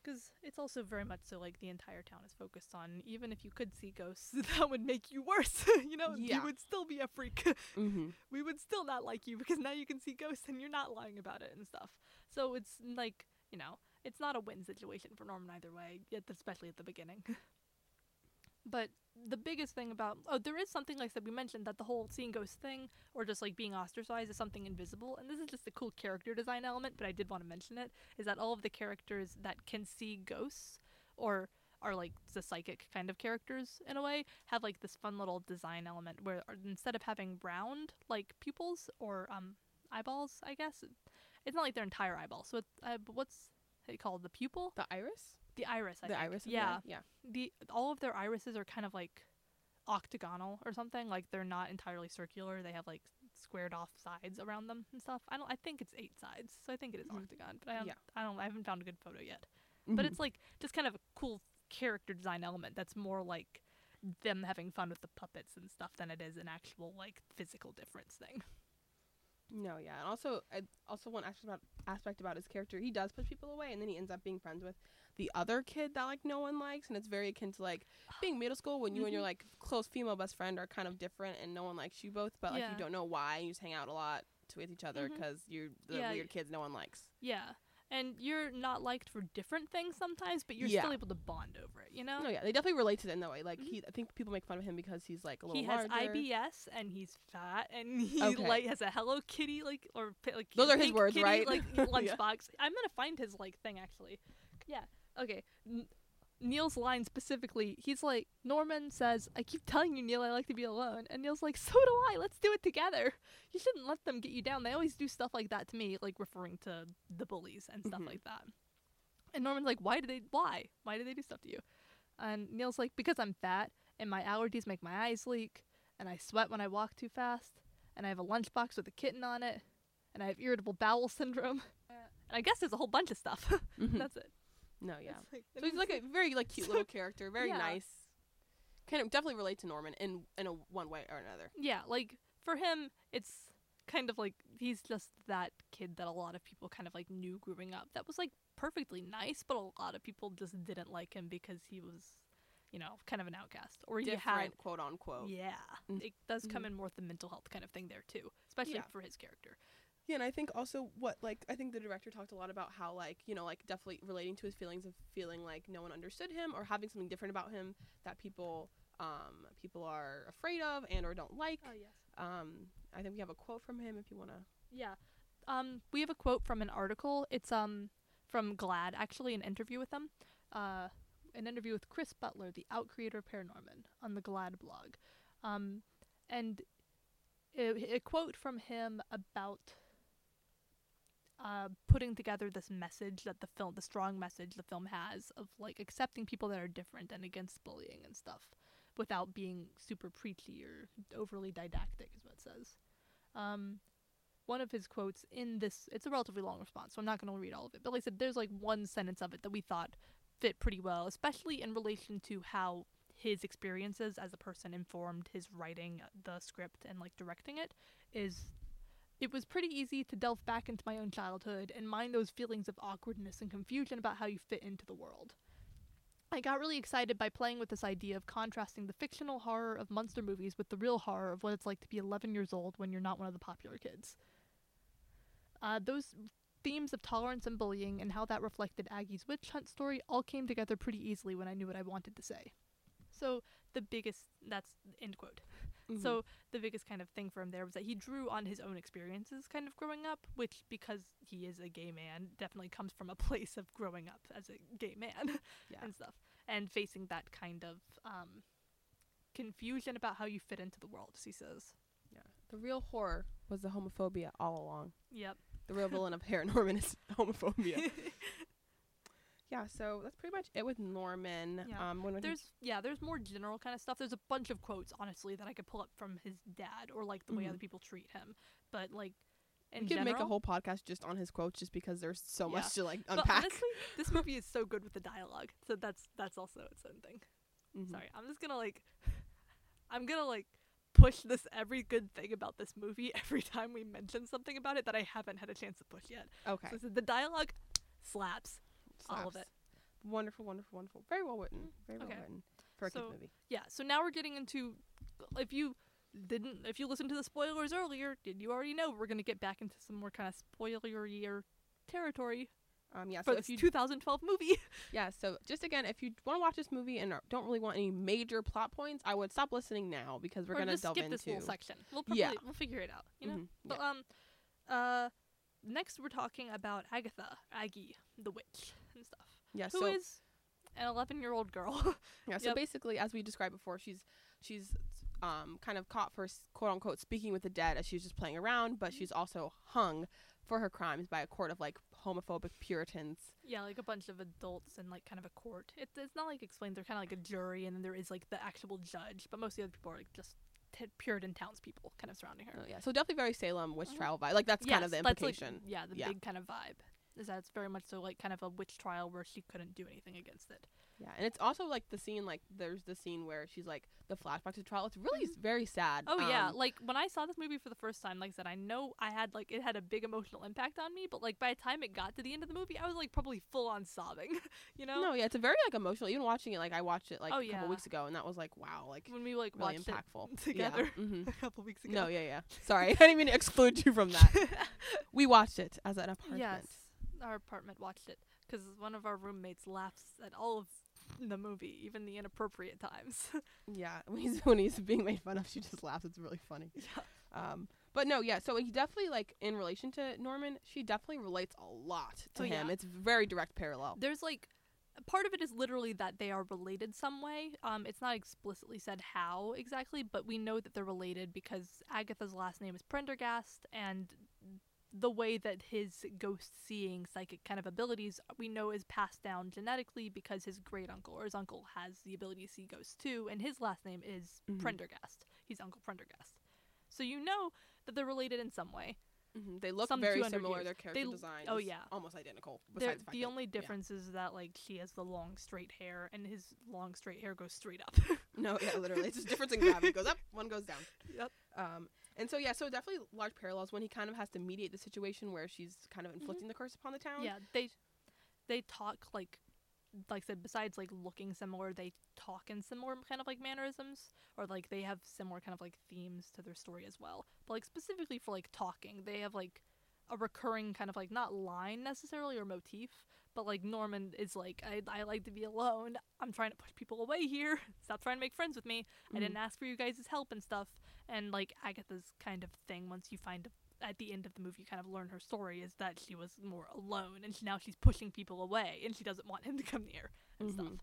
Because it's also very much so like the entire town is focused on even if you could see ghosts, [laughs] that would make you worse. [laughs] you know, Yeah. you would still be a freak. Mm-hmm. [laughs] we would still not like you because now you can see ghosts and you're not lying about it and stuff. So it's like, you know, it's not a win situation for Norman either way, yet especially at the beginning. but the biggest thing about oh, there is something like I said we mentioned that the whole seeing ghosts thing or just like being ostracized is something invisible, and this is just a cool character design element. But I did want to mention it is that all of the characters that can see ghosts or are like the psychic kind of characters in a way have like this fun little design element where instead of having round like pupils or um eyeballs i guess it's not like their entire eyeball so it's uh, what's it called the pupil The iris. The iris I the think. iris. Yeah The, yeah. the all of their irises are kind of like octagonal or something. Like they're not entirely circular. They have like squared off sides around them and stuff. I don't. I think it's eight sides, so I think it is Mhm. octagon. But I don't. Yeah. I don't. I haven't found a good photo yet. But Mhm. it's like just kind of a cool character design element that's more like them having fun with the puppets and stuff than it is an actual like physical difference thing. No, yeah, and also, I also one aspect about aspect about his character, he does push people away, and then he ends up being friends with the other kid that like no one likes, and it's very akin to like being middle school when you and your Mhm. like close female best friend are kind of different, and no one likes you both, but like Yeah. you don't know why, and you just hang out a lot with each other because you're the Yeah, weird kids no one likes. Yeah. And you're not liked for different things sometimes, but you're Yeah. still able to bond over it, you know? No, yeah, they definitely relate to it in that way. Like Mhm. he, I think people make fun of him because he's like a little he has larger. IBS and he's fat and [laughs] he Okay. like has a Hello Kitty like or like Those are his words, kitty, right? Like [laughs] Yeah. lunchbox. I'm gonna find his like thing actually. Yeah. Okay. N- Neil's line specifically, he's like Norman says, "I keep telling you, Neil, I like to be alone," and Neil's like, "So do I. Let's do it together. You shouldn't let them get you down. They always do stuff like that to me, like referring to the bullies and stuff Mhm. like that." And Norman's like, "Why do they? Why? Why do they do stuff to you?" And Neil's like, "Because I'm fat and my allergies make my eyes leak, and I sweat when I walk too fast, and I have a lunchbox with a kitten on it, and I have irritable bowel syndrome." And I guess there's a whole bunch of stuff. [laughs] Mhm. That's it. No, yeah. Like- So he's like a very like cute [laughs] little character, very Yeah. nice. Kind of definitely relate to Norman in in a one way or another. Yeah, like for him, it's kind of like he's just that kid that a lot of people kind of like knew growing up. That was like perfectly nice, but a lot of people just didn't like him because he was, you know, kind of an outcast or he Different, had. quote unquote. Yeah, Mm. it does come in more with the mental health kind of thing there too, especially Yeah. for his character. Yeah, and I think also what like I think the director talked a lot about how like you know like definitely relating to his feelings of feeling like no one understood him or having something different about him that people um people are afraid of and or don't like. Oh yes. Um, I think we have a quote from him if you wanna. Yeah. Um, we have a quote from an article. It's um from GLAAD, actually, an interview with them. Uh, an interview with Chris Butler, the out creator of Paranorman, on the GLAAD blog. Um, and a, a quote from him about uh, putting together this message that the film, the strong message the film has of like accepting people that are different and against bullying and stuff, without being super preachy or overly didactic, is what it says. Um, one of his quotes in this, it's a relatively long response, so I'm not going to read all of it. But like I said, there's like one sentence of it that we thought fit pretty well, especially in relation to how his experiences as a person informed his writing the script and like directing it is it was pretty easy to delve back into my own childhood and mind those feelings of awkwardness and confusion about how you fit into the world. I got really excited by playing with this idea of contrasting the fictional horror of monster movies with the real horror of what it's like to be 11 years old when you're not one of the popular kids. Uh, those themes of tolerance and bullying and how that reflected Aggie's witch hunt story all came together pretty easily when I knew what I wanted to say. So the biggest that's end quote. Mm-hmm. So the biggest kind of thing for him there was that he drew on his own experiences kind of growing up, which because he is a gay man definitely comes from a [laughs] place of growing up as a gay man [laughs] yeah. and stuff and facing that kind of um, confusion about how you fit into the world, as he says. yeah. The real horror was the homophobia all along. Yep. The real villain of [laughs] Paranorman is homophobia. Yeah, so that's pretty much it with Norman. Yeah. Um, when when he- There's yeah, there's more general kind of stuff. There's a bunch of quotes, honestly, that I could pull up from his dad or like the way Mhm. other people treat him. But like in we could general, make a whole podcast just on his quotes, just because there's so Yeah. much to like But unpack. honestly, this [laughs] movie is so good with the dialogue. So that's that's also its own thing. Mhm. Sorry, I'm just gonna like, [laughs] I'm gonna like push this every good thing about this movie [laughs] every time we mention something about it that I haven't had a chance to push yet. Okay. So the dialogue slaps. All of it. Wonderful, wonderful, wonderful. Very well written. Very well Okay. written for a So- kids movie. Yeah. So now we're getting into if you didn't if you listened to the spoilers earlier, did you already know we're gonna get back into some more kind of spoilery territory Um, yeah. for So if you 2012 movie. [laughs] yeah, so just again, if you want to watch this movie and don't really want any major plot points, I would stop listening now because we're or gonna delve skip into. this little section. We'll probably, Yeah. we'll figure it out. You know. Mhm, But yeah. um, uh, next we're talking about Agatha, Aggie, the witch. Yeah. Who So is an 11 year old girl. [laughs] yeah. So yep. basically, as we described before, she's she's um, kind of caught for quote unquote speaking with the dead as she was just playing around, but she's also hung for her crimes by a court of like homophobic Puritans. Yeah, like a bunch of adults and like kind of a court. It, it's not like explained. They're kind of like a jury, and then there is like the actual judge. But most of the other people are like just t- Puritan townspeople kind of surrounding her. Oh, yeah, so definitely very Salem witch Mhm. trial vibe. Like that's kind of the Yes, that's, like, implication. yeah, the Yeah. big kind of vibe is that it's very much so like kind of a witch trial where she couldn't do anything against it. Yeah, and it's also like the scene, like there's the scene where she's like the flashback to the trial. It's really s- very sad. Oh yeah, Um, like when I saw this movie for the first time, like I said, I know I had like it had a big emotional impact on me, but like by the time it got to the end of the movie, I was like probably full on sobbing. [laughs] you know? no, yeah, it's a very like emotional. Even watching it, like I watched it like Oh, a yeah. couple weeks ago, and that was like wow, like When we like really watched impactful [laughs] it together Yeah. [laughs] hmm a couple weeks ago. No, yeah, yeah. Sorry, I didn't mean to exclude you from that. we watched it as an apartment. Yes, our apartment watched it because one of our roommates laughs at all of the movie, even the inappropriate times. [laughs] Yeah, [laughs] when he's when he's being made fun of, she just laughs. It's really funny. yeah. Um, but no, yeah. So he definitely like in relation to Norman, she definitely relates a lot to Oh, him. yeah. It's very direct parallel. There's like part of it is literally that they are related some way. Um, it's not explicitly said how exactly, but we know that they're related because Agatha's last name is Prenderghast, and the way that his ghost seeing psychic kind of abilities we know is passed down genetically because his great uncle or his uncle has the ability to see ghosts too, and his last name is Mhm. Prenderghast. He's Uncle Prenderghast. So you know that they're related in some way. hmm They look Some very similar. years. Their character design. oh, yeah. almost identical. Besides the, the that- only yeah. difference is that like she has the long straight hair and his long straight hair goes straight up. [laughs] No, yeah, literally, it's a difference in [laughs] gravity. Goes up, one goes down. Yep. Um, and so yeah, so definitely large parallels when he kind of has to mediate the situation where she's kind of Mm-hmm. inflicting the curse upon the town. yeah, they they talk like like I said, besides like looking similar, they talk in similar kind of like mannerisms, or like they have similar kind of like themes to their story as well. But like specifically for like talking, they have like a recurring kind of like not line necessarily or motif, but like Norman is like, I I like to be alone. I'm trying to push people away here. Stop trying to make friends with me. I Mhm. didn't ask for you guys' help and stuff. And like Agatha's kind of thing, once you find at the end of the movie, you kind of learn her story is that she was more alone, and she, now she's pushing people away, and she doesn't want him to come near and stuff.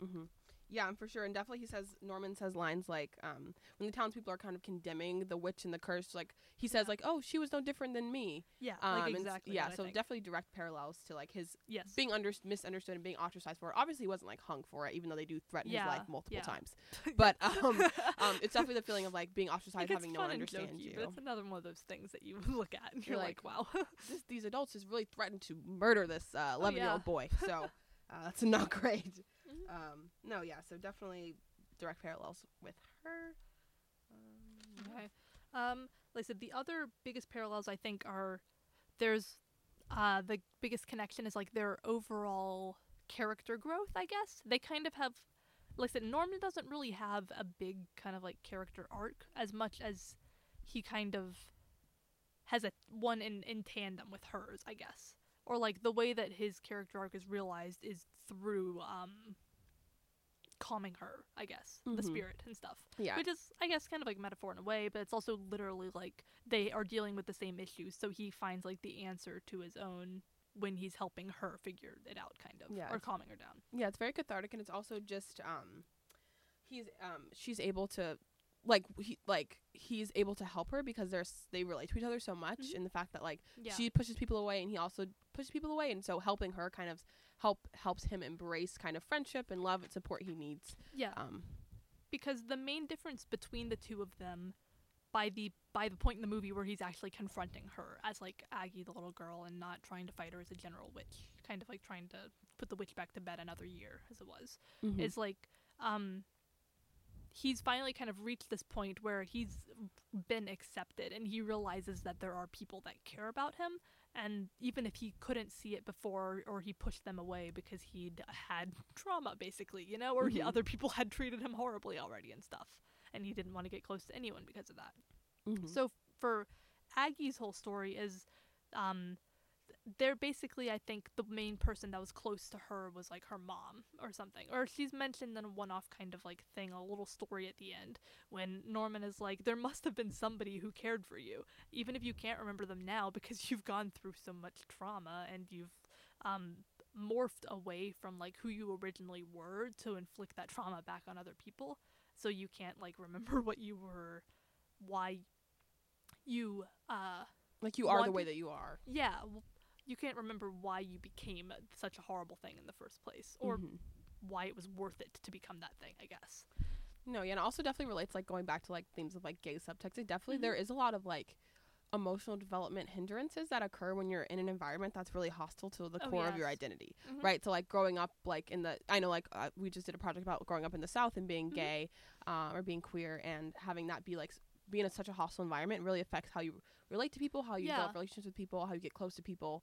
hmm Yeah, for sure, and definitely he says Norman says lines like, um, when the townspeople are kind of condemning the witch and the curse, like he says like, oh, she was no different than me. Yeah, Um, like exactly. yeah, so definitely direct parallels to like his yes, being under- misunderstood and being ostracized for it. Obviously, he wasn't like hung for it, even though they do threaten Yeah, his life multiple yeah. times. [laughs] But [laughs] um, um, it's definitely the feeling of like being ostracized, having no one understand jokey, you. But it's another one of those things that you [laughs] look at and You're you're, like, wow. this, these adults just really threatened to murder this uh, 11 year Oh, yeah. old boy. So uh, that's not great. Um, no, yeah, so definitely direct parallels with her. Um, Okay. Um, like I said, the other biggest parallels I think are there's uh the biggest connection is like their overall character growth. I guess they kind of have. Like I said, Norman doesn't really have a big kind of like character arc as much as he kind of has a one in in tandem with hers, I guess. Or like the way that his character arc is realized is through um calming her, I guess, the Mhm. spirit and stuff Yeah. which is i guess kind of like metaphor in a way but it's also literally like they are dealing with the same issues so he finds like the answer to his own when he's helping her figure it out kind of Yeah, or calming her down Yeah, it's very cathartic, and it's also just um, he's um, she's able to like he like he's able to help her because they're they relate to each other so much, Mhm. and the fact that like yeah she pushes people away, and he also pushes people away, and so helping her kind of help helps him embrace kind of friendship and love and support he needs. yeah Um, because the main difference between the two of them by the by the point in the movie where he's actually confronting her as like Aggie the little girl and not trying to fight her as a general witch kind of like trying to put the witch back to bed another year as it was mhm. is like um he's finally kind of reached this point where he's been accepted and he realizes that there are people that care about him and even if he couldn't see it before or he pushed them away because he'd had trauma basically you know or he, Mhm. other people [laughs] had treated him horribly already and stuff and he didn't want to get close to anyone because of that Mhm. so for Aggie's whole story is um they're basically I think the main person that was close to her was like her mom or something. Or she's mentioned in a one off kind of like thing, a little story at the end when Norman is like, There must have been somebody who cared for you. Even if you can't remember them now because you've gone through so much trauma and you've um morphed away from like who you originally were to inflict that trauma back on other people. so you can't like remember [laughs] what you were, why you uh Like you are the way that you are. yeah you can't remember why you became such a horrible thing in the first place or Mhm. why it was worth it to become that thing. I guess. No, yeah, and also definitely relates like going back to like themes of like gay subtext. It definitely Mhm. there is a lot of like emotional development hindrances that occur when you're in an environment that's really hostile to the Oh, core of your yes. identity. Mhm. Right? So like growing up like in the I know like uh, we just did a project about growing up in the south and being Mhm. gay um, or being queer and having that be like being in such a hostile environment really affects how you relate to people, how you Yeah. develop relationships with people, how you get close to people.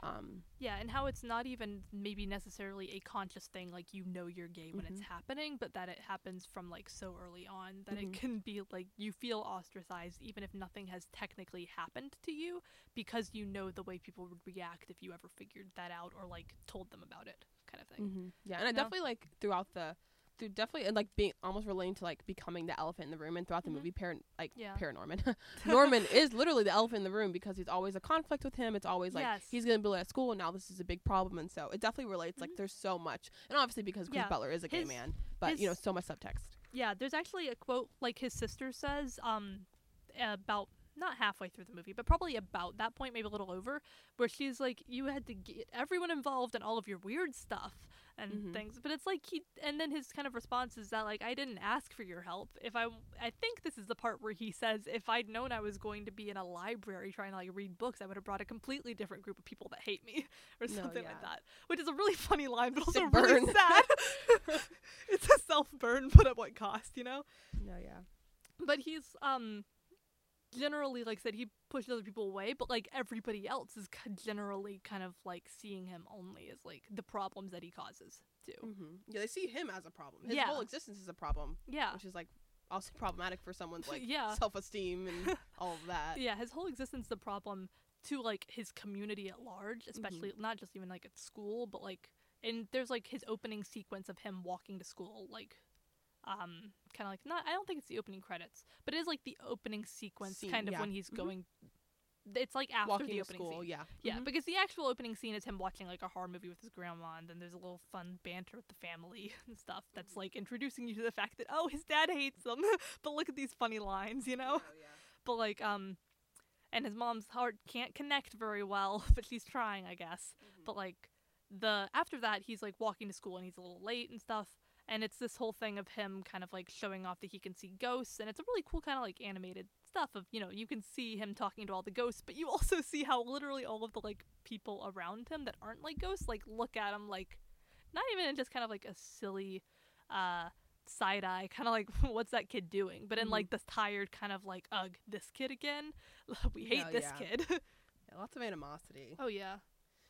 Um, Yeah, and how it's not even maybe necessarily a conscious thing, like you know you're gay when it's Mhm. happening, but that it happens from like so early on that Mhm. it can be like you feel ostracized even if nothing has technically happened to you because you know the way people would react if you ever figured that out or like told them about it, kind of thing. hmm Yeah, and I definitely like throughout the, through definitely and like being almost relating to like becoming the elephant in the room and throughout the Mhm. movie, Par- like Yeah. Paranorman, [laughs] [laughs] Norman is literally the elephant in the room because he's always a conflict with him. It's always like Yes. he's gonna be late at school and now this is a big problem, and so it definitely relates. Like Mhm. there's so much, and obviously because Chris Yeah. Butler is a gay man, but you know so much subtext. Yeah, there's actually a quote like his sister says um about not halfway through the movie, but probably about that point, maybe a little over, where she's like, "You had to get everyone involved in all of your weird stuff and Mhm. things." But it's like he, and then his kind of response is that like, "I didn't ask for your help. If I, I think this is the part where he says, if I'd known I was going to be in a library trying to like read books, I would have brought a completely different group of people that hate me, [laughs] or No, something yeah. like that." Which is a really funny line, but also really burn. sad. [laughs] [laughs] it's a self burn, but at what cost, you know? No, yeah. but he's um generally like I said he pushes other people away but like everybody else is generally kind of like seeing him only as like the problems that he causes too hmm Yeah, they see him as a problem. His Yeah. whole existence is a problem, yeah which is like also problematic for someone's like [laughs] yeah self-esteem and [laughs] all of that. yeah his whole existence is a problem to like his community at large especially not just even like at school but like and there's like his opening sequence of him walking to school like um kind of like not i don't think it's the opening credits but it is like the opening sequence Scene, kind of yeah. when he's Mhm. going it's like after Walking the to opening school, scene yeah. Yeah, Mhm. because the actual opening scene is him watching like a horror movie with his grandma, and then there's a little fun banter with the family [laughs] and stuff Mm-hmm. that's like introducing you to the fact that oh, his dad hates them, [laughs] but look at these funny lines, you know. Oh, yeah. But like um, and his mom's heart can't connect very well, [laughs] but she's trying, I guess. Mhm. But like the after that, he's like walking to school and he's a little late and stuff. And it's this whole thing of him kind of like showing off that he can see ghosts, and it's a really cool kind of like animated stuff of you know you can see him talking to all the ghosts, but you [laughs] also see how literally all of the like people around him that aren't like ghosts like look at him like not even in just kind of like a silly uh side eye kind of like [laughs] what's that kid doing but in Mhm. like this tired kind of like ugh this kid again [laughs] we hate No, this yeah. kid Yeah, lots of animosity. oh yeah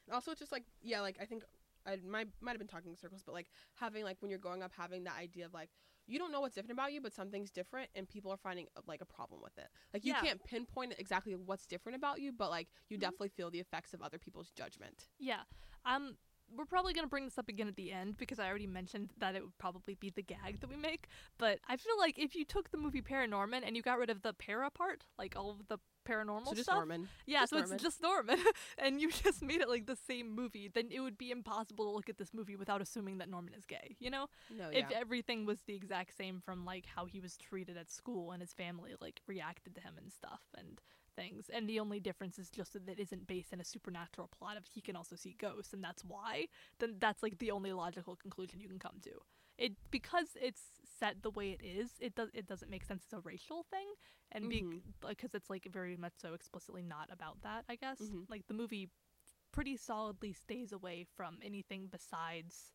And also, it's just like yeah, like I think I might might have been talking in circles, but like having like when you're growing up, having that idea of like you don't know what's different about you, but something's different, and people are finding uh, like a problem with it. Like you Yeah. can't pinpoint exactly what's different about you, but like you Mhm. definitely feel the effects of other people's judgment. Yeah. Um we're probably going to bring this up again at the end because I already mentioned that it would probably be the gag that we make, but I feel like if you took the movie Paranorman and you got rid of the para part, like all of the paranormal so just stuff, Norman. yeah, just so Norman. it's just Norman [laughs] and you [laughs] just made it like the same movie, then it would be impossible to look at this movie without assuming that Norman is gay, you know? No, If everything was the exact same from like how he was treated at school and his family like reacted to him and stuff and things. And the only difference is just that it isn't based in a supernatural plot of he can also see ghosts and that's why, then that's like the only logical conclusion you can come to. It because it's set the way it is, it does it doesn't make sense as a racial thing and Mhm. because it's like very much so explicitly not about that, I guess. Mhm. Like the movie pretty solidly stays away from anything besides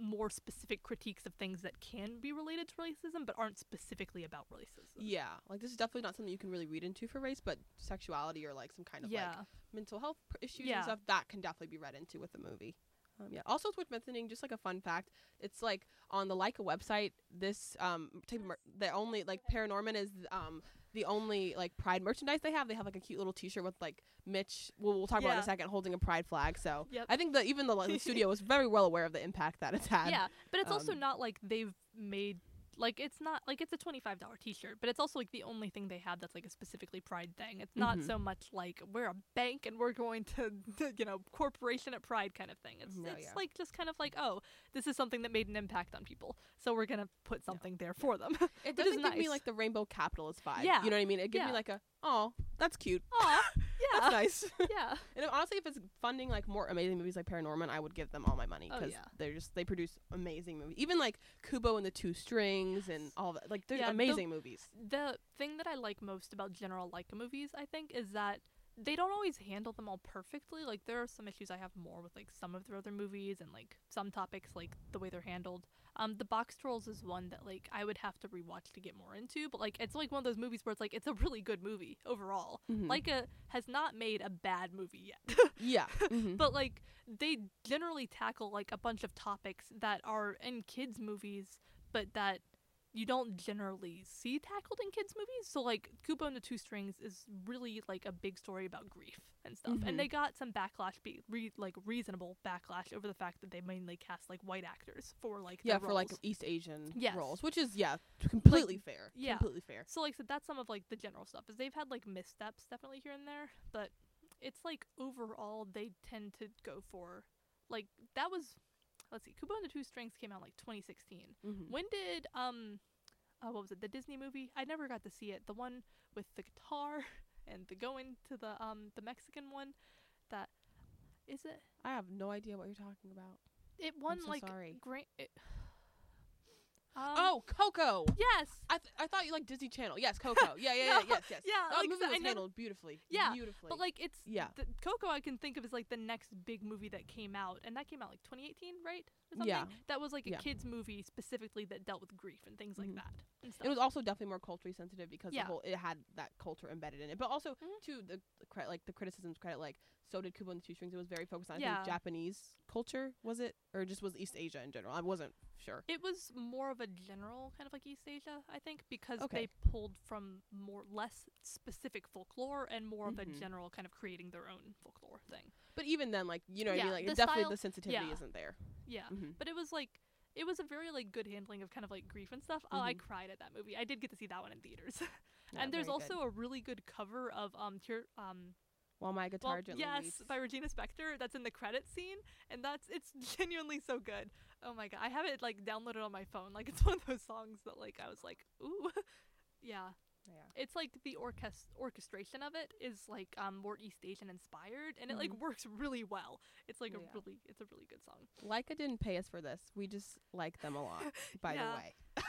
more specific critiques of things that can be related to racism but aren't specifically about racism. Yeah, like this is definitely not something you can really read into for race, but sexuality or like some kind of yeah. like mental health issues Yeah. and stuff that can definitely be read into with the movie. Um, yeah. Also, it's worth mentioning, just like a fun fact, it's like on the Laika website. This um type of mer- the only like Paranorman is um the only like Pride merchandise they have. They have like a cute little T-shirt with like Mitch. We'll, we'll talk about it in a second, holding a Pride flag. So Yep. I think that even the, the studio was very well aware of the impact that it's had. [laughs] yeah, but it's also um, not like they've made Like it's not like it's a twenty five dollar t shirt, but it's also like the only thing they have that's like a specifically Pride thing. It's not Mhm. so much like we're a bank and we're going to, you know, corporation at Pride kind of thing. It's No, it's yeah. like just kind of like oh, this is something that made an impact on people, so we're gonna put something there for them. [laughs] It doesn't give me like the rainbow capitalist vibe. Yeah. You know what I mean? It gives me like a oh, that's cute. Aw, [laughs] That's nice. [laughs] yeah. [laughs] and if- honestly, if it's funding like more amazing movies like Paranorman, I would give them all my money Oh, because yeah. they're just they produce amazing movies. Even like Kubo and the Two Strings and all that. Like they're Yeah, the- amazing movies. the thing that I like most about general Laika movies, I think, is that they don't always handle them all perfectly. Like there are some issues I have more with like some of their other movies and like some topics like the way they're handled. Um, the Boxtrolls is one that like I would have to rewatch to get more into, but like it's like one of those movies where it's like it's a really good movie overall. Mhm. Laika has not made a bad movie yet. [laughs] yeah. Mhm. but like they generally tackle like a bunch of topics that are in kids movies but that you don't generally see tackled in kids movies so like kubo and the two strings is really like a big story about grief and stuff Mhm. and they got some backlash be re- like reasonable backlash over the fact that they mainly cast like white actors for like yeah, for like. East Asian Yes. roles, which is yeah, completely fair. yeah. completely fair. So like said, that's some of like the general stuff. Is they've had like missteps definitely here and there, but it's like overall they tend to go for like that was let's see, Kubo and the Two Strings came out like 2016. Mhm. When did um uh, what was it? The Disney movie? I never got to see it. The one with the guitar [laughs] and the going to the um the Mexican one. That is it. I have no idea what you're talking about. It won so like sorry. great. It, um, oh, Coco. yes. I th- I thought you liked Disney Channel. Yes, Coco. [laughs] Yeah, yeah, yeah, No, yes, yes. yeah, That like movie I was never- handled beautifully. Yeah, beautifully. But like it's Yeah. the Coco I can think of as like the next big movie that came out and that came out like 2018, right? Or something? Yeah. That was like a Yeah. kids movie specifically that dealt with grief and things like Mhm. that. It was also definitely more culturally sensitive because Yeah. the whole it had that culture embedded in it. But also Mhm. too the, the cre- like the criticisms credit like so did Kubo and the Two Strings. It was very focused on I Yeah. think Japanese culture was it or just was East Asia in general. I wasn't sure. It was more of a general kind of like East Asia, I think, because Okay. they pulled from more less specific folklore and more of a Mhm. general kind of creating their own folklore thing. But even then, like you know, what I mean, like the definitely style- the sensitivity yeah. isn't there. Yeah. hmm But it was like it was a very like good handling of kind of like grief and stuff. Oh, I Mhm. cried at that movie. I did get to see that one in theaters. Yeah, [laughs] and there's also good. a really good cover of um Tear um while my guitar well, gently yes weeps. by Regina Spektor that's in the credits scene and that's it's [laughs] genuinely so good. Oh my god, I have it like downloaded on my phone. Like it's one of those songs that like I was like, ooh, [laughs] yeah. Yeah. It's like the orchest- orchestration of it is like um more East Asian inspired and it like Mhm. works really well. It's like Yeah. a really it's a really good song. Laika didn't pay us for this. We just like them a lot. [laughs] By Yeah.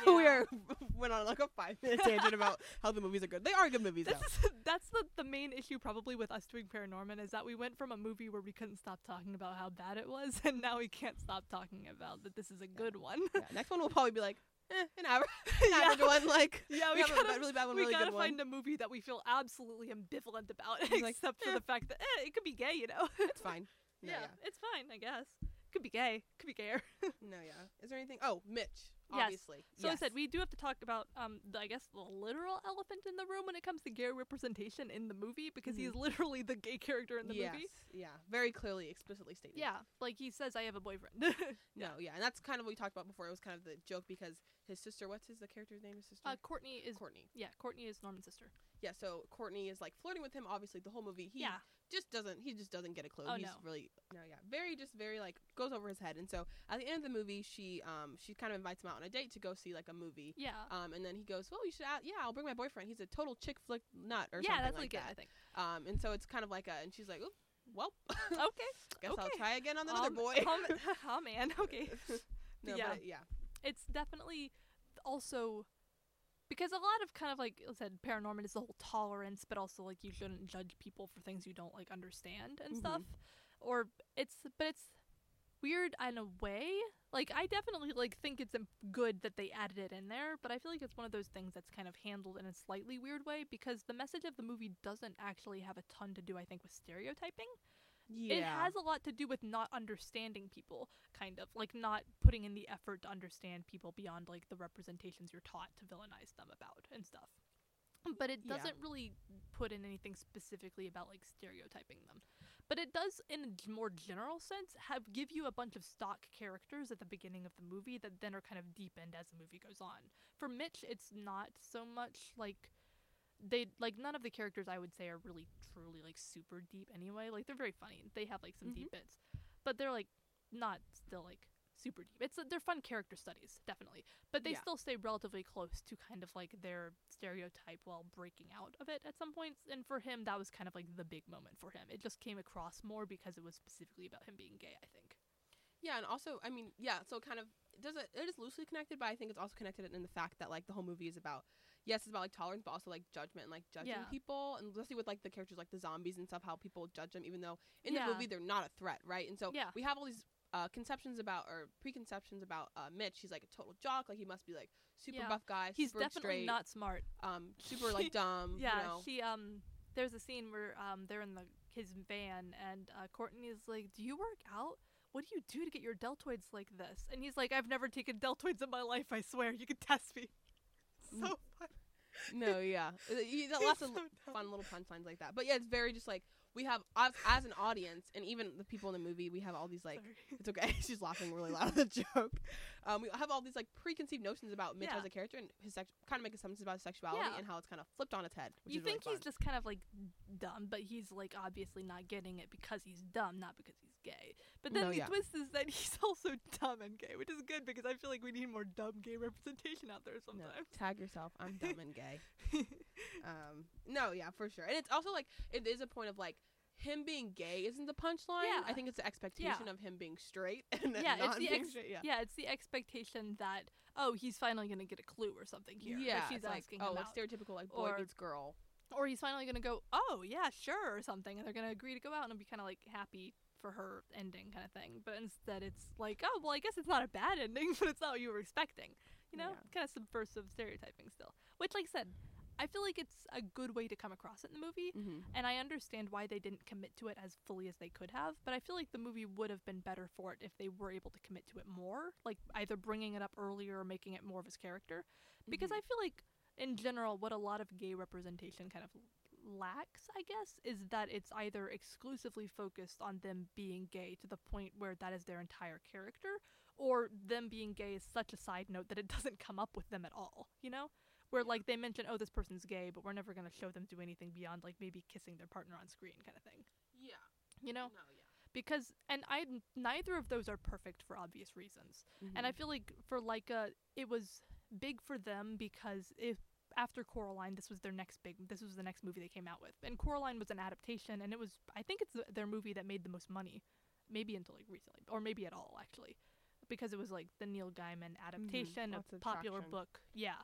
the way, [laughs] we are [laughs] went on like a five minute tangent about how the movies are good. They are good movies. This though. is that's the the main issue probably with us doing Paranorman is that we went from a movie where we couldn't stop talking about how bad it was and now we can't stop talking about that this is a good one. yeah, next one will probably be like eh, an average, [laughs] an Yeah. average one. Like [laughs] Yeah, we, we have a gotta- bad- really bad one, we really gotta good one. find a movie that we feel absolutely ambivalent about, [laughs] like, except for eh. the fact that eh, it could be gay, you know. It's fine. No, yeah, yeah. it's fine, I guess. Could be gay. Could be gayer. No, yeah. Is there anything? Oh, Mitch. Yes. Obviously. So I said we do have to talk about um the, I guess the literal elephant in the room when it comes to gay representation in the movie because he's literally the gay character in the yes. movie. Yeah. Very clearly, explicitly stated. Yeah, like he says I have a boyfriend. No, yeah, and that's kind of what we talked about before. It was kind of the joke because his sister. What's his the character's name? His sister. uh, Courtney is Courtney. yeah, Courtney is Norman's sister. Yeah. So Courtney is like flirting with him. Obviously, the whole movie. He yeah, just doesn't. He just doesn't get a clue. Oh, He's no. really no, yeah, very just very like goes over his head. And so at the end of the movie, she um she kind of invites him out on a date to go see like a movie. yeah, Um, and then he goes, well, you should. Add, yeah, I'll bring my boyfriend. He's a total chick flick nut or something. yeah. something That's like like it. I think. Um, and so it's kind of like a, and she's like, Oop, well, [laughs] Okay. guess I'll try again on another Um, boy. um, [laughs] oh man. Okay. [laughs] no, yeah. but yeah, it's definitely also because a lot of kind of like I said ParaNorman is the whole tolerance but also like you shouldn't judge people for things you don't like understand and Mhm. stuff. Or it's but it's weird in a way. Like i definitely like think it's good that they added it in there but i feel like it's one of those things that's kind of handled in a slightly weird way because the message of the movie doesn't actually have a ton to do i think with stereotyping yeah. it has a lot to do with not understanding people kind of like not putting in the effort to understand people beyond like the representations you're taught to villainize them about and stuff but it doesn't really put in anything specifically about like stereotyping them but it does, in a more general sense, have give you a bunch of stock characters at the beginning of the movie that then are kind of deepened as the movie goes on. For Mitch, it's not so much like they like none of the characters I would say are really truly like super deep anyway. Like they're very funny. They have like some deep mm-hmm. bits, but they're like not still like super deep. It's they're fun character studies, definitely, but they Yeah. still stay relatively close to kind of like their stereotype while breaking out of it at some points. And for him, that was kind of like the big moment for him. It just came across more because it was specifically about him being gay. I think. Yeah, and also, I mean, yeah, so kind of does it, it is loosely connected, but I think it's also connected in the fact that like the whole movie is about yes, it's about like tolerance, but also like judgment and like judging Yeah. people, and especially with like the characters like the zombies and stuff, how people judge them, even though in Yeah. the movie they're not a threat, right? And so Yeah. we have all these. Uh, conceptions about or preconceptions about uh, Mitch. He's like a total jock. Like he must be like super buff guy. He's super definitely straight, not smart. um super like [laughs] dumb. Yeah, you know? she um there's a scene where um they're in the his van and uh, Courtney is like, "Do you work out? What do you do to get your deltoids like this?" And he's like, "I've never taken deltoids in my life. I swear. You can test me." So no, yeah, [laughs] Uh, you- lots of dumb. fun little punchlines like that. But yeah, it's very just like we have as, as an audience, and even the people in the movie, we have all these like Sorry. it's okay. [laughs] She's laughing really loud at the joke. Um, we have all these like preconceived notions about Mitch Yeah. as a character and his sex, kind of make assumptions about his sexuality Yeah. and how it's kind of flipped on its head. You is really think he's just kind of like dumb, but he's like obviously not getting it because he's dumb, not because he's gay. But then No, the yeah. twist is that [laughs] he's also dumb and gay, which is good because I feel like we need more dumb gay representation out there No, sometimes. tag yourself. I'm dumb and gay. [laughs] um, no, yeah, for sure. And it's also like it is a point of like him being gay isn't the punchline. Yeah. I think it's the expectation Yeah. of him being straight [laughs] and yeah, it's the ex- straight. Yeah. yeah. it's the expectation that oh, he's finally gonna get a clue or something here. Yeah, she's it's like, asking oh, it's out. stereotypical like boy Or- meets girl. or he's finally gonna go, oh yeah, sure, or something, and they're gonna agree to go out and be kind of like happy for her ending kind of thing. But instead, it's like, oh well, I guess it's not a bad ending, [laughs] but it's not what you were expecting. You know, Yeah. kind of subversive stereotyping still. Which, like I said, I feel like it's a good way to come across it in the movie. Mm-hmm. And I understand why they didn't commit to it as fully as they could have, but I feel like the movie would have been better for it if they were able to commit to it more, like either bringing it up earlier or making it more of his character. Because Mhm. I feel like, in general, what a lot of gay representation kind of lacks, I guess, is that it's either exclusively focused on them being gay to the point where that is their entire character, or them being gay is such a side note that it [laughs] doesn't come up with them at all, you know? Where like they mention, oh, this person's gay, but we're never gonna show them do anything beyond like maybe kissing their partner on screen, kind of thing. Yeah. You know, No, yeah. because and I neither of those are perfect for obvious reasons, and I Mhm. feel like for Laika it was big for them because if after Coraline, this was their next big. This was the next movie they came out with, and Coraline was an adaptation, and it was I think it's their movie that made the most money, maybe until like recently, or maybe at all actually, because it was like the Neil Gaiman adaptation of Mm-hmm. Of popular traction. book, yeah,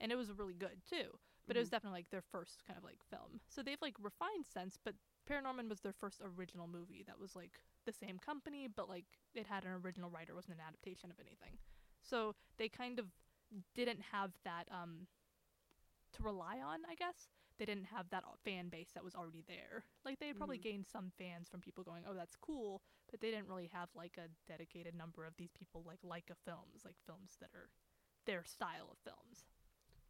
and it was really good too. But it was Mhm. definitely like their first kind of like film, so they've like refined since, But Paranorman was their first original movie that was like the same company, but like it had an original writer, wasn't an adaptation of anything. So they kind of didn't have that um to rely on, I guess. They didn't have that fan base that was already there. Like they probably Mhm. gained some fans from people going, "Oh, that's cool," but they didn't really have like a dedicated number of these people like Laika films, like films that are their style of films.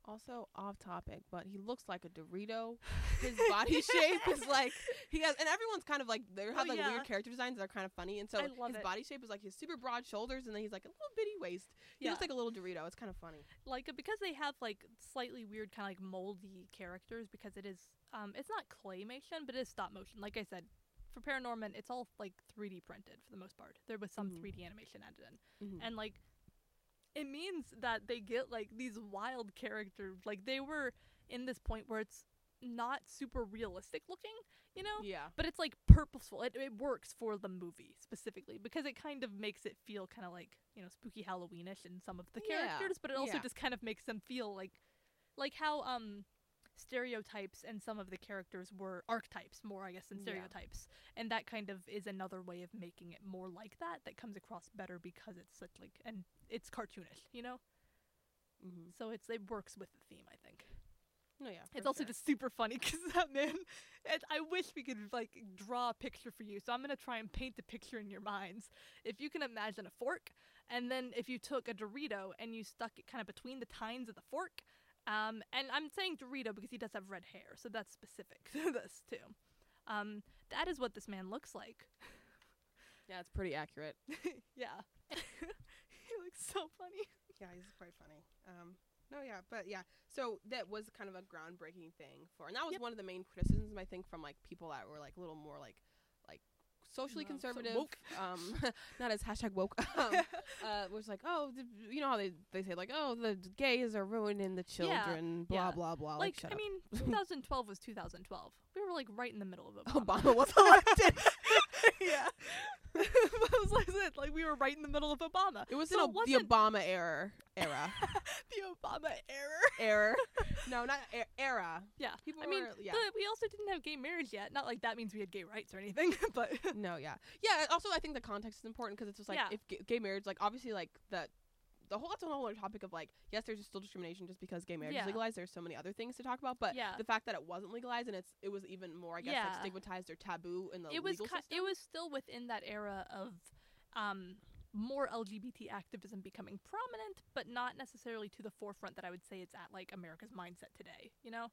Also off topic, but he looks like a Dorito. His [laughs] body shape is like he has, and everyone's kind of like they have Oh, like yeah. weird character designs that are kind of funny, and so his it. body shape is like his super broad shoulders, and then he's like a little bitty waist. He Yeah. looks like a little Dorito. It's kind of funny. like because they have like slightly weird kind of like moldy characters because it is um it's not claymation but it is stop motion like i said for paranorman it's all like 3d printed for the most part there was some Mhm. 3d animation added in Mhm. and like it means that they get like these wild characters like they were in this point where it's not super realistic looking you know yeah, but it's like purposeful. It it works for the movie specifically because it kind of makes it feel kind of like you know spooky Halloweenish in some of the Yeah, characters, but it also yeah. just kind of makes them feel like like how um stereotypes and some of the characters were archetypes more I guess than Yeah. stereotypes and that kind of is another way of making it more like that that comes across better because it's such like and it's cartoonish you know mm-hmm. so it's it works with the theme I think no, yeah. it's also sure. just super funny [laughs] because that man. And I wish we could like draw a picture for you. So I'm gonna try and paint the picture in your minds. If you can imagine a fork, and then if you took a Dorito and you stuck it kind of between the tines of the fork, um, and I'm saying Dorito because he does have red hair, so that's specific [laughs] to this too. Um, that is what this man looks like. [laughs] Yeah, it's pretty accurate. [laughs] yeah. he looks so funny. Yeah, he's quite funny. Um, no, yeah, but yeah. So that was kind of a groundbreaking thing for, and that was Yep. one of the main criticisms I think from like people that were like a little more like like socially No, so conservative, woke. [laughs] um, [laughs] not as hashtag woke. [laughs] Um, uh, was like, oh, the, you know how they they say like, oh, the gays are ruining the children, blah yeah. blah blah. Like, Like, I up. mean, 2012 was 2012. We were like right in the middle of it. Obama was elected. yeah. that was like it. Like we were right in the middle of Obama. It was So in it the Obama era. Era. the Obama era. error. No, not era. Yeah. People I mean, were- yeah. the- we also didn't have gay marriage yet. Not like that means we had gay rights or anything, [laughs] but [laughs] No, yeah, yeah. Also, I think the context is important because it's just like Yeah. if g- gay marriage, like obviously, like the the whole that's a whole other topic of like yes, there's still discrimination just because gay marriage Yeah. is legalized. There's so many other things to talk about, but Yeah. the fact that it wasn't legalized and it's it was even more, I guess, like Yeah. stigmatized or taboo in the it was legal ki- system. it was still within that era of um more LGBT activism becoming prominent, but not necessarily to the forefront that I would say it's at like America's mindset today, you know?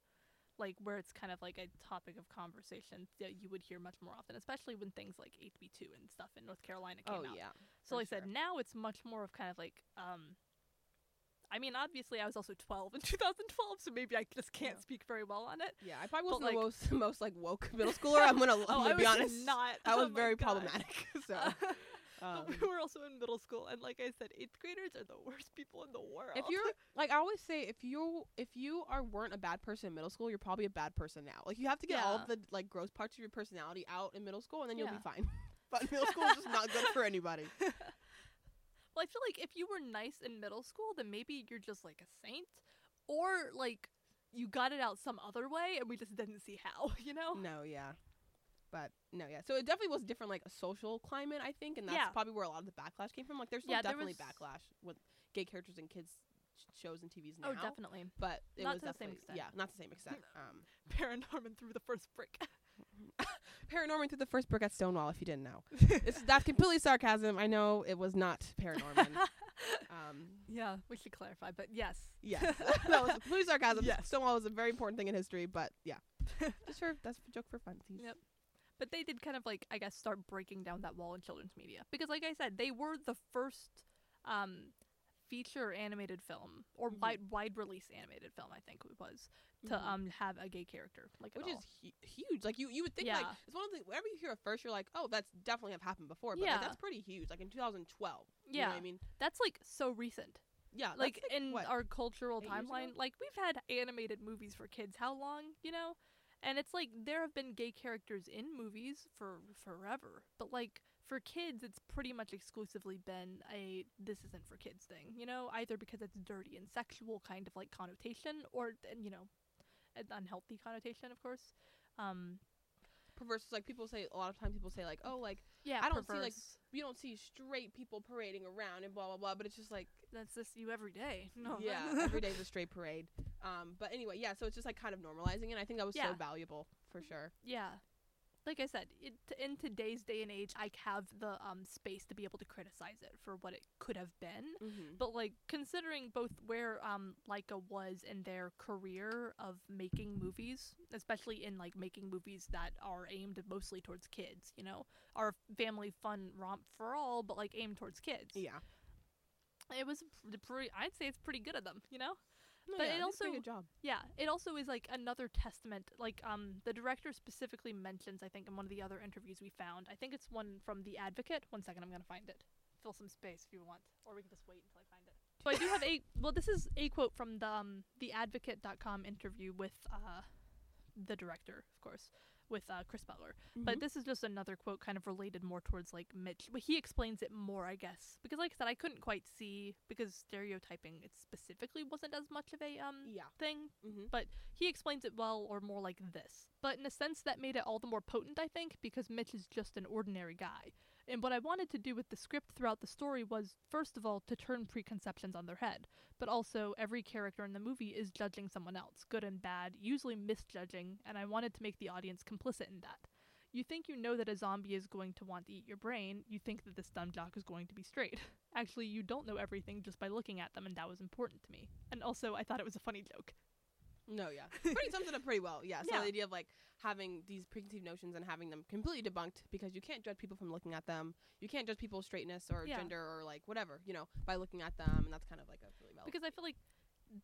Like where it's kind of like a topic of conversation that you would hear much more often, especially when things like HB2 and stuff in North Carolina came oh out. yeah. So like I said, now it's much more of kind of like um I mean, obviously I was also 12 in [laughs] 2012, so maybe I just can't Yeah. speak very well on it. Yeah, I probably wasn't like- the most [laughs] most like woke middle schooler. I'm gonna, [laughs] I'm Oh, gonna I be honest. not. That was Oh very gosh. problematic. So, um, But we were also in middle school, and like I said, eighth graders are the worst people in the world. if you're [laughs] like I always say, if you if you are weren't a bad person in middle school, you're probably a bad person now. Like you have to get all Yeah. of the like gross parts of your personality out in middle school, and then you'll Yeah. be fine. [laughs] but middle school is just not good for [laughs] anybody. well, I feel like if you were nice in middle school, then maybe you're just like a saint, or like you got it out some other way, and we just didn't see how. You know? No, yeah. But no, yeah. So it definitely was different, like a social climate, I think, and that's Yeah. probably where a lot of the backlash came from. Like, there's still Yeah, there definitely was- backlash with gay characters in kids shows and TVs now. Oh, definitely. But it Not was to the same extent. yeah, not the same extent. [laughs] Um, Paranorman threw the first brick. [laughs] Paranorman threw the first brick at Stonewall. If you didn't know, it's that's completely sarcasm. I know it was not Paranorman. [laughs] um, yeah, we should clarify, but yes. yes, that was completely sarcasm. Yes. Stonewall was a very important thing in history, but yeah, just for that's a joke for fun. Yep. But they did kind of like I guess start breaking down that wall in children's media because, like I said, they were the first um, feature animated film or Mhm. wide wide release animated film. I think it was to Mhm. um have a gay character like which is hu- huge. Like you, you would think like it's one of the whenever you hear it first, you're like, oh, that's definitely have happened before. But Yeah. like, that's pretty huge. Like in 2012. You know Yeah. I mean, that's like so recent. yeah, that's, like, in what? our cultural eight years ago? timeline, like we've had animated movies for kids how long, you know? And it's like there have been gay characters in movies for forever, but like for kids it's pretty much exclusively been a this isn't for kids thing, you know, either because it's dirty and sexual kind of like connotation or and you know, an unhealthy connotation, of course. Um perverse. Like people say a lot of times, people say like, oh, like yeah, I don't see, like, perverse. you don't see straight people parading around and blah blah blah. But it's just like, that's just you every day. [laughs] No. yeah, [laughs] every day's a straight parade. Um, but anyway, yeah. So it's just like kind of normalizing, it. and I think that was so valuable for sure. Yeah. Like I said, it, in today's day and age, I have the um space to be able to criticize it for what it could have been. Mm-hmm. But like considering both where um Laika was in their career of making movies, especially in like making movies that are aimed mostly towards kids, you know, are family fun romp for all, but like aimed towards kids. Yeah. It was pretty. I'd say it's pretty good of them, you know. No, But yeah, it they did a also- good job. Yeah, it also is like another testament. Like, um, the director specifically mentions, I think, in one of the other interviews we found. I think it's one from The Advocate. One second, I'm gonna find it. Fill some space if you want, or we can just wait until I find it. So I do have a. Well, this is a quote from the um, theadvocate.com interview with uh, the director, of course, with uh, Chris Butler. But Mhm. this is just another quote, kind of related more towards like Mitch. But he explains it more, I guess, because like I said, I couldn't quite see because stereotyping it specifically wasn't as much of a um yeah. thing Mm-hmm. but he explains it well or more like this. But in a sense that made it all the more potent, I think, because Mitch is just an ordinary guy. And what I wanted to do with the script throughout the story was, first of all, to turn preconceptions on their head, but also every character in the movie is judging someone else, good and bad, usually misjudging, and I wanted to make the audience complicit in that. You think you know that a zombie is going to want to eat your brain, you think that this dumb jock is going to be straight. [laughs] Actually, you don't know everything just by looking at them, and that was important to me. And also, I thought it was a funny joke. No, yeah. Pretty sums it up pretty well. Yeah. So Yeah. the idea of like having these preconceived notions and having them completely debunked because you can't judge people from looking at them. You can't judge people's straightness or Yeah. gender or like whatever, you know, by looking at them and that's kind of like a really because I feel like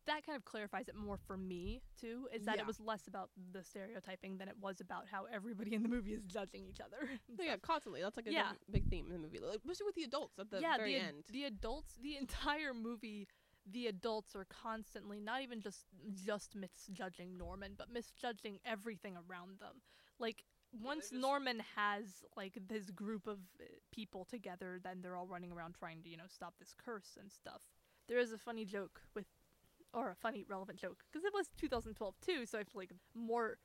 that kind of clarifies it more for me too. Is that Yeah. it was less about the stereotyping than it was about how everybody in the movie is judging each other. So oh, yeah, constantly. That's like a Yeah. big- big theme in the movie. Like, especially with the adults at the yeah, very the, ad- end. the adults, the entire movie, the adults are constantly not even just just misjudging Norman, but misjudging everything around them. Like once just- Norman has like this group of uh, people together, then they're all running around trying to you know stop this curse and stuff. There is a funny joke with, or a funny relevant joke because it was 2012 too, so I feel like more.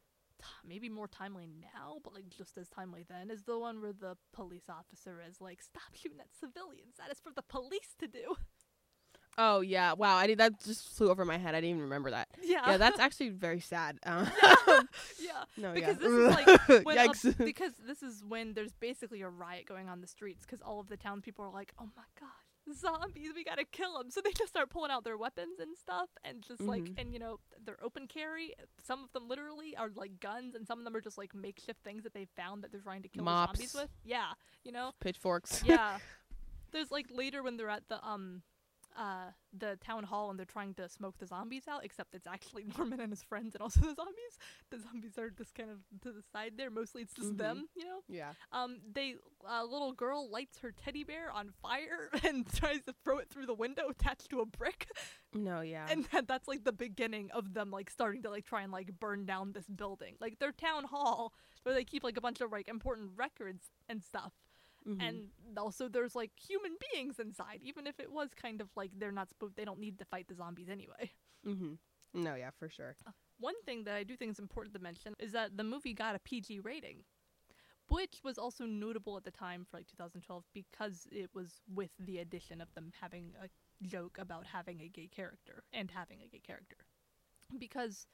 Maybe more timely now, but like just as timely then is the one where the police officer is like, "Stop shooting at civilians. That is for the police to do." Oh yeah, wow! I did that just flew over my head. I didn't even remember that. Yeah, Yeah, that's actually very sad. Um, [laughs] [laughs] yeah. no, Because yeah. this is like [laughs] Yikes. because this is when there's basically a riot going on the streets because all of the townspeople are like, "Oh my god, zombies! We gotta kill them!" So they just start pulling out their weapons and stuff, and just like, Mhm. and you know, they're open carry. Some of them literally are like guns, and some of them are just like makeshift things that they found that they're trying to kill the zombies with. Yeah, you know. Pitchforks. yeah. There's like later when they're at the um uh the town hall and they're trying to smoke the zombies out, except it's actually [laughs] Norman and his friends and also the zombies. The zombies are just kind of to the side there. Mostly it's just Mhm. them, you know. Yeah. Um, they a little girl lights her teddy bear on fire [laughs] and tries to throw it through the window attached to a brick, No, yeah. and that, that's like the beginning of them like starting to like try and like burn down this building, like their town hall where they keep like a bunch of like important records and stuff Mhm. and also there's like human beings inside even if it was kind of like they're not supposed they don't need to fight the zombies anyway Mm-hmm. No, yeah, for sure. one thing that i do think is important to mention is that the movie got a pg rating which was also notable at the time for like 2012 because it was with the addition of them having a joke about having a gay character and having a gay character because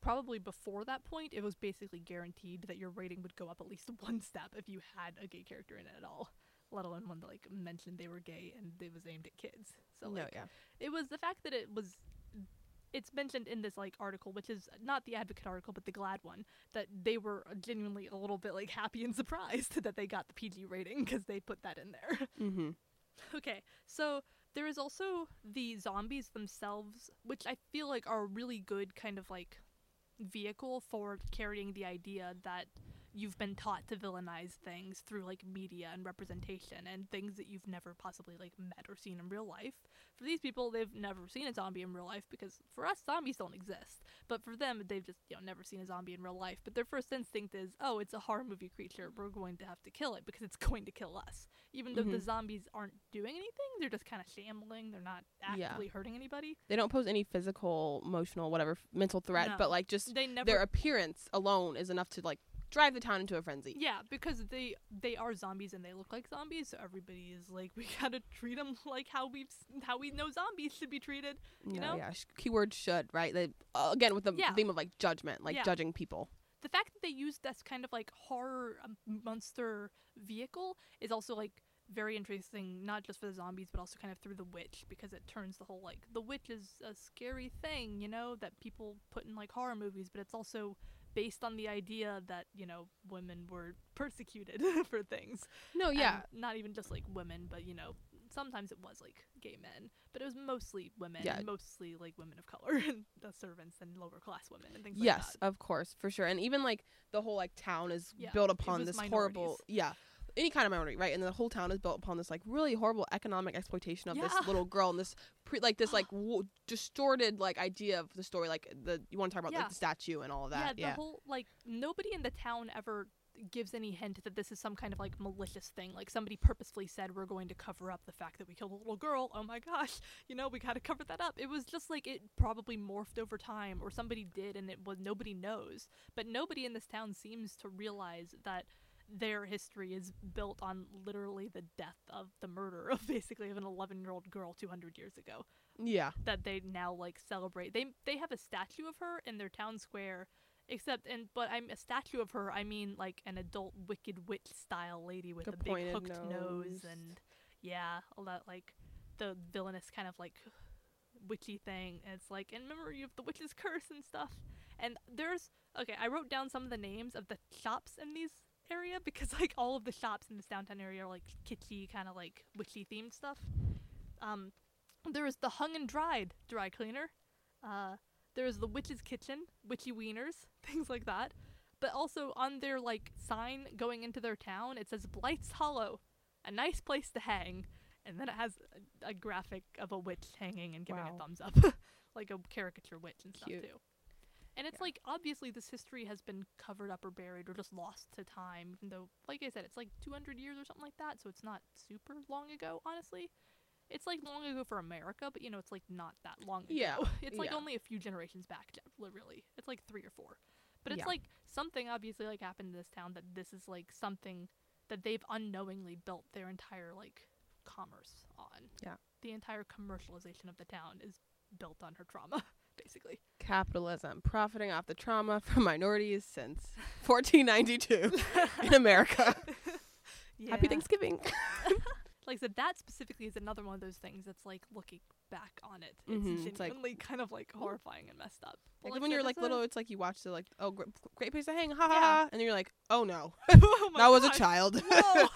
probably before that point it was basically guaranteed that your rating would go up at least [laughs] one step if you had a gay character in it at all let alone one that like mentioned they were gay and it was aimed at kids so no, like yeah. it was the fact that it was it's mentioned in this like article which is not the advocate article but the GLAAD one that they were genuinely a little bit like happy and [laughs] surprised that they got the pg rating because they put that in there [laughs] Mhm. okay so there is also the zombies themselves which i feel like are a really good kind of like vehicle for carrying the idea that you've been taught to villainize things through like media and representation and things that you've never possibly like met or seen in real life. For these people, they've never seen a zombie in real life because for us zombies don't exist. But for them, they've just you know never seen a zombie in real life. But their first instinct is, oh, it's a horror movie creature. We're going to have to kill it because it's [laughs] going to kill us. Even though the Mhm. zombies aren't doing anything, they're just kind of shambling. They're not Yeah. actively hurting anybody. They don't pose any physical, emotional, whatever mental threat, No. but like just They never their appearance alone is enough to like drive the town into a frenzy. Yeah, because they they are zombies and they look like zombies, so everybody is like, [laughs] we gotta treat them like how we how we know zombies should be treated. You know? yeah. Sh- keyword should right. They, uh, again with the Yeah. theme of like judgment, like Yeah. judging people. The fact that they use this kind of like horror um, monster vehicle is also like very interesting, not just for the zombies, but also kind of through the witch, because it turns the whole like the witch is a scary thing, you know, that people put in like horror movies, but it's also based on the idea that you know women were persecuted [laughs] for things. No, yeah. And not even just like women, but you know, sometimes it was like gay men, but it was mostly women, Yeah. mostly like women of color [laughs] and the servants and lower class women and things yes, like that. Yes, of course, for sure. And even like the whole like town is Yeah, built upon this horrible yeah. Any kind of minority, right? And the whole town is built upon this like really horrible economic exploitation of this little girl and this pre- like this like [gasps] w- distorted like idea of the story. Like the you want to talk about Yeah. like the statue and all of that. yeah, the Yeah, whole like nobody in the town ever gives any hint that this is some kind of like malicious thing. Like somebody purposefully said we're going to cover up the fact that we killed a little girl. Oh my gosh, you know we got to cover that up. It was just like it probably morphed over time, or somebody did, and it was nobody knows. But nobody in this town seems to realize that their history is built on literally the death of the murder of basically of an 11 year old girl 200 years ago yeah. that they now like celebrate. They they have a statue of her in their town square, except and but I'm a statue of her. I mean like an adult Wicked Witch style lady with A a, big hooked nose. nose. and yeah, all that like the villainous kind of like witchy thing, and it's like in memory of the witch's curse and stuff. And there's okay, I wrote down some of the names of the shops in these area because like all of the shops in this downtown area are like kitschy kind of like witchy themed stuff. Um, there is the hung and dried dry cleaner. Uh, there is the witch's kitchen, witchy wieners, [laughs] things like that. But also on their like sign going into their town, it says Blithe Hollow, a nice place to hang, and then it has a, a graphic of a witch hanging and giving Wow. a thumbs up, [laughs] like a caricature witch and Cute. stuff too. And it's Yeah. like obviously this history has been covered up or buried or just lost to time, even though, like I said, it's like 200 years or something like that, so it's not super long ago, honestly. It's like long ago for America, but you know, it's like not that long ago. Yeah, [laughs] It's like yeah. only a few generations back, really. It's like three or four. But it's Yeah. like something obviously like happened in this town that this is like something that they've unknowingly built their entire like commerce on. Yeah. The entire commercialization of the town is built on her trauma, [laughs] basically. Capitalism profiting off the trauma [laughs] from minorities since [laughs] 1492 [laughs] in America. Happy Thanksgiving. Like I said, that specifically is another one of those things that's like looking back on it. It's Mhm, it's like- genuinely kind of like horrifying and messed up. But Like I when you're like little, it's like you watch the like, oh, gr- great place to hang, ha ha Yeah. ha, and then you're like, oh no, oh that was a child. Oh,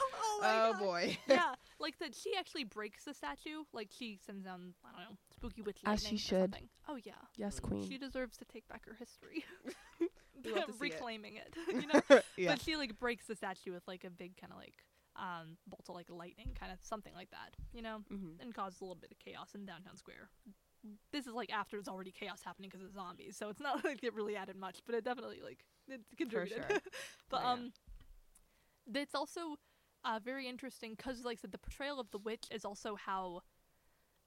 oh boy. yeah, like that. She actually breaks the statue. Like she sends down, I don't know, spooky witch As she should. Oh yeah, Yes, Mm, queen. She deserves to take back her history. [laughs] [laughs] We love to see it. Reclaiming it, [laughs] you know. yeah. But she like breaks the statue with like a big kind of like um bolt of like lightning, kind of something like that, you know, hmm and causes a little bit of chaos in downtown square. This is like after there's already chaos happening because of zombies, so it's not like it really added much, but it definitely like it contributed. sure. but Oh, yeah. um, it's also uh very interesting because like I said, the portrayal of the witch is also how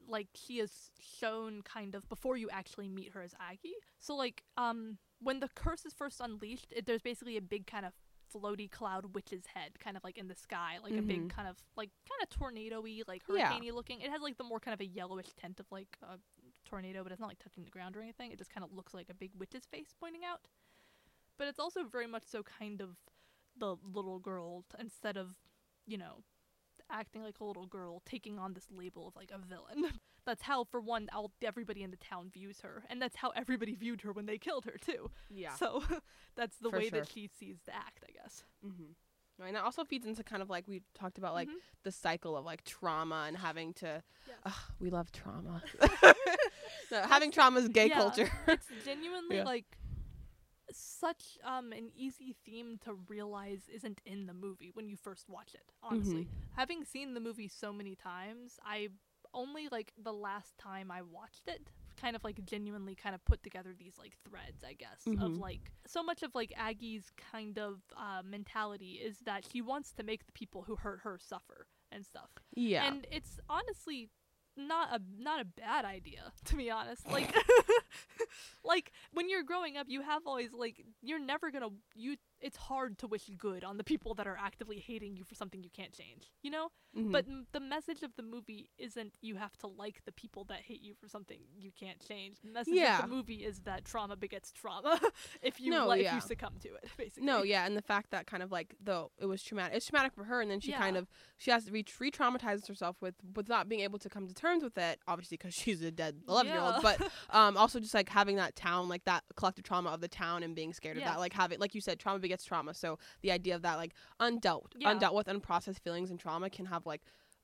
like she is shown kind of before you actually meet her as Aggie. So like um when the curse is first unleashed, it, there's basically a big kind of floaty cloud witch's head kind of like in the sky, like a big Mhm. kind of like kind of tornado-y, like Yeah. hurricane-y looking. It has like the more kind of a yellowish tint of like a tornado, but it's not like touching the ground or anything. It just kind of looks like a big witch's face pointing out. But it's also very much so kind of the little girl t- instead of, you know, acting like a little girl, taking on this label of like a villain. [laughs] that's how, for one, all, everybody in the town views her, and that's how everybody viewed her when they killed her too. Yeah. So [laughs] that's the For way sure. that she sees the act, I guess. hmm Right, and that also feeds into kind of like we talked about, like Mhm. the cycle of like trauma and having to. Yes. Ugh, we love trauma. [laughs] no, having trauma is gay Yeah. culture. it's genuinely Yeah. like such um an easy theme to realize isn't in the movie when you first watch it honestly having seen the movie so many times i only like the last time i watched it kind of like genuinely kind of put together these like threads i guess of Mhm. like so much of like aggie's kind of uh, mentality is that she wants to make the people who hurt her suffer and stuff yeah. and it's honestly not a not a bad idea [laughs] to be honest. [laughs] Like [laughs] like when you're growing up you have always like you're never gonna you it's hard to wish good on the people that are actively hating you for something you can't change you know Mhm. but m- the message of the movie isn't you have to like the people that hate you for something you can't change the message Yeah. of the movie is that trauma begets trauma [laughs] if you No, let, yeah. you succumb to it [laughs] basically No, yeah, and the fact that kind of like though it was traumatic, it's traumatic for her, and then she kind of she has to re re-traumatize herself with with not being able to come to terms with it, obviously because she's a dead eleven year old, Yeah. but [laughs] um also just like having that town, like that collective trauma of the town and being scared of that, like having like you said, trauma begets trauma. So the idea of that like undealt Yeah. undealt with unprocessed feelings and trauma can have like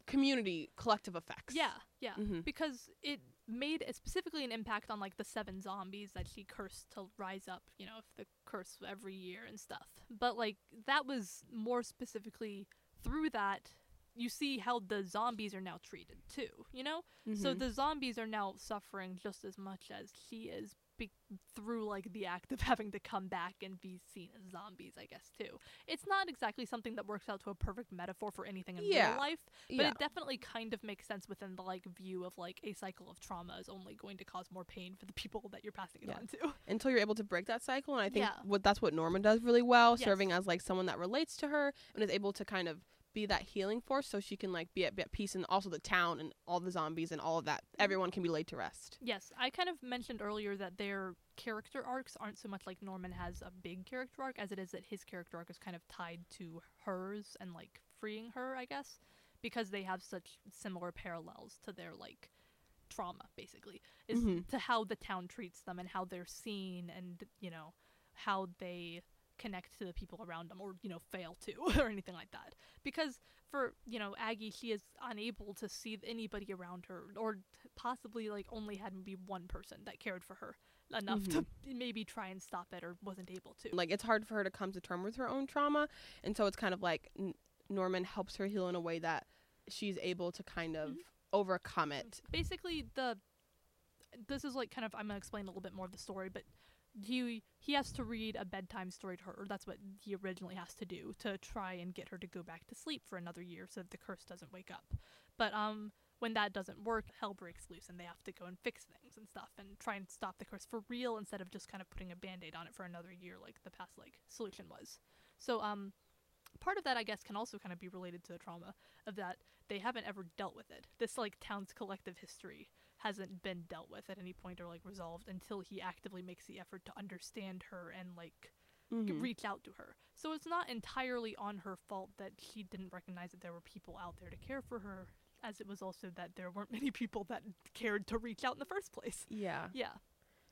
community collective effects. yeah yeah hmm because it made a- specifically an impact on like the seven zombies that she cursed to rise up you know if the curse every year and stuff but like that was more specifically through that you see how the zombies are now treated too you know so Mhm. the zombies are now suffering just as much as she is be- through like the act of [laughs] having to come back and be seen as zombies i guess too it's not exactly something that works out to a perfect metaphor for anything in Yeah. real life but yeah. it definitely kind of makes sense within the like view of like a cycle of trauma is only going to cause more pain for the people that you're passing it Yeah. on to. [laughs] until you're able to break that cycle and i think what that's what norman does really well Yes. serving as like someone that relates to her and is able to kind of be that healing force so she can like be at, be at peace and also the town and all the zombies and all of that. Everyone can be laid to rest. Yes, I kind of mentioned earlier that their character arcs aren't so much like Norman has a big character arc as it is that his character arc is kind of tied to hers and like freeing her, I guess, because they have such similar parallels to their like trauma basically is Mhm. to how the town treats them and how they're seen and you know how they connect to the people around them or you know fail to [laughs] or anything like that. Because for you know aggie she is unable to see anybody around her or possibly like only had maybe one person that cared for her enough to maybe try and stop it or wasn't able to. Like it's hard for her to come to terms with her own trauma and so it's kind of like N- norman helps her heal in a way that she's able to kind of Mhm. overcome it. Basically the this is like kind of I'm gonna explain a little bit more of the story, but he he has to read a bedtime story to her. Or that's what he originally has to do to try and get her to go back to sleep for another year so that the curse doesn't wake up. But um when that doesn't work, hell breaks loose and they have to go and fix things and stuff and try and stop the curse for real instead of just kind of putting a band-aid on it for another year like the past like solution was. So um part of that I guess can also kind of be related to the trauma of that they haven't ever dealt with it. This like town's collective history hasn't been dealt with at any point or like resolved until he actively makes the effort to understand her and like Mhm. reach out to her. So it's not entirely on her fault that she didn't recognize that there were people out there to care for her, as it was also that there weren't [laughs] many people that cared to reach out in the first place. yeah Yeah.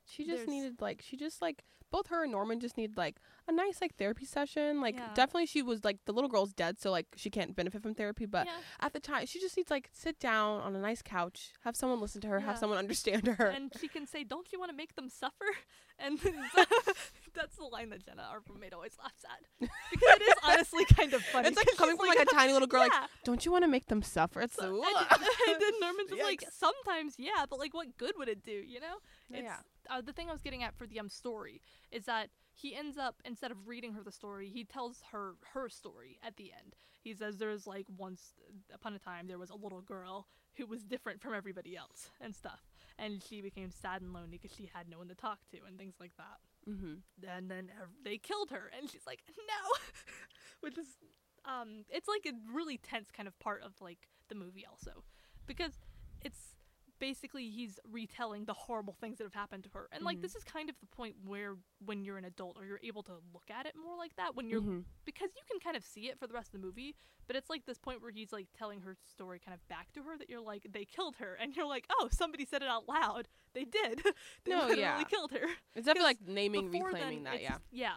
She just there's- needed like she just like both her and norman just need like a nice like therapy session like Yeah. definitely she was like the little girl's dead so like she can't benefit from therapy but yeah. at the time she just needs like sit down on a nice couch have someone listen to her have someone understand her And she can say, "Don't you want to make them suffer?" [laughs] And [laughs] [laughs] that's the line that Jenna, our roommate, always laughs at because it is honestly kind of funny. it's like coming from like a tiny little girl like don't you want to make them suffer it's So- so and, and then Norman's just like, sometimes, yeah, but like, what good would it do? You know? It's, yeah Uh, the thing I was getting at for the um story is that he ends up instead of reading her the story, he tells her her story at the end. He says there's like once upon a time there was a little girl who was different from everybody else and stuff, and she became sad and lonely because she had no one to talk to and things like that mm-hmm. and then they killed her and she's like no [laughs] which is um it's like a really tense kind of part of like the movie also because it's basically he's retelling the horrible things that have happened to her. And like Mhm. this is kind of the point where when you're an adult or you're able to look at it more like that when you're Mhm. because you can kind of see it for the rest of the movie but it's like this point where he's like telling her story kind of back to her that you're like they killed her. And you're like oh somebody said it out loud. They did. [laughs] They No, literally yeah. killed her. It's definitely like naming reclaiming then, that yeah. Yeah.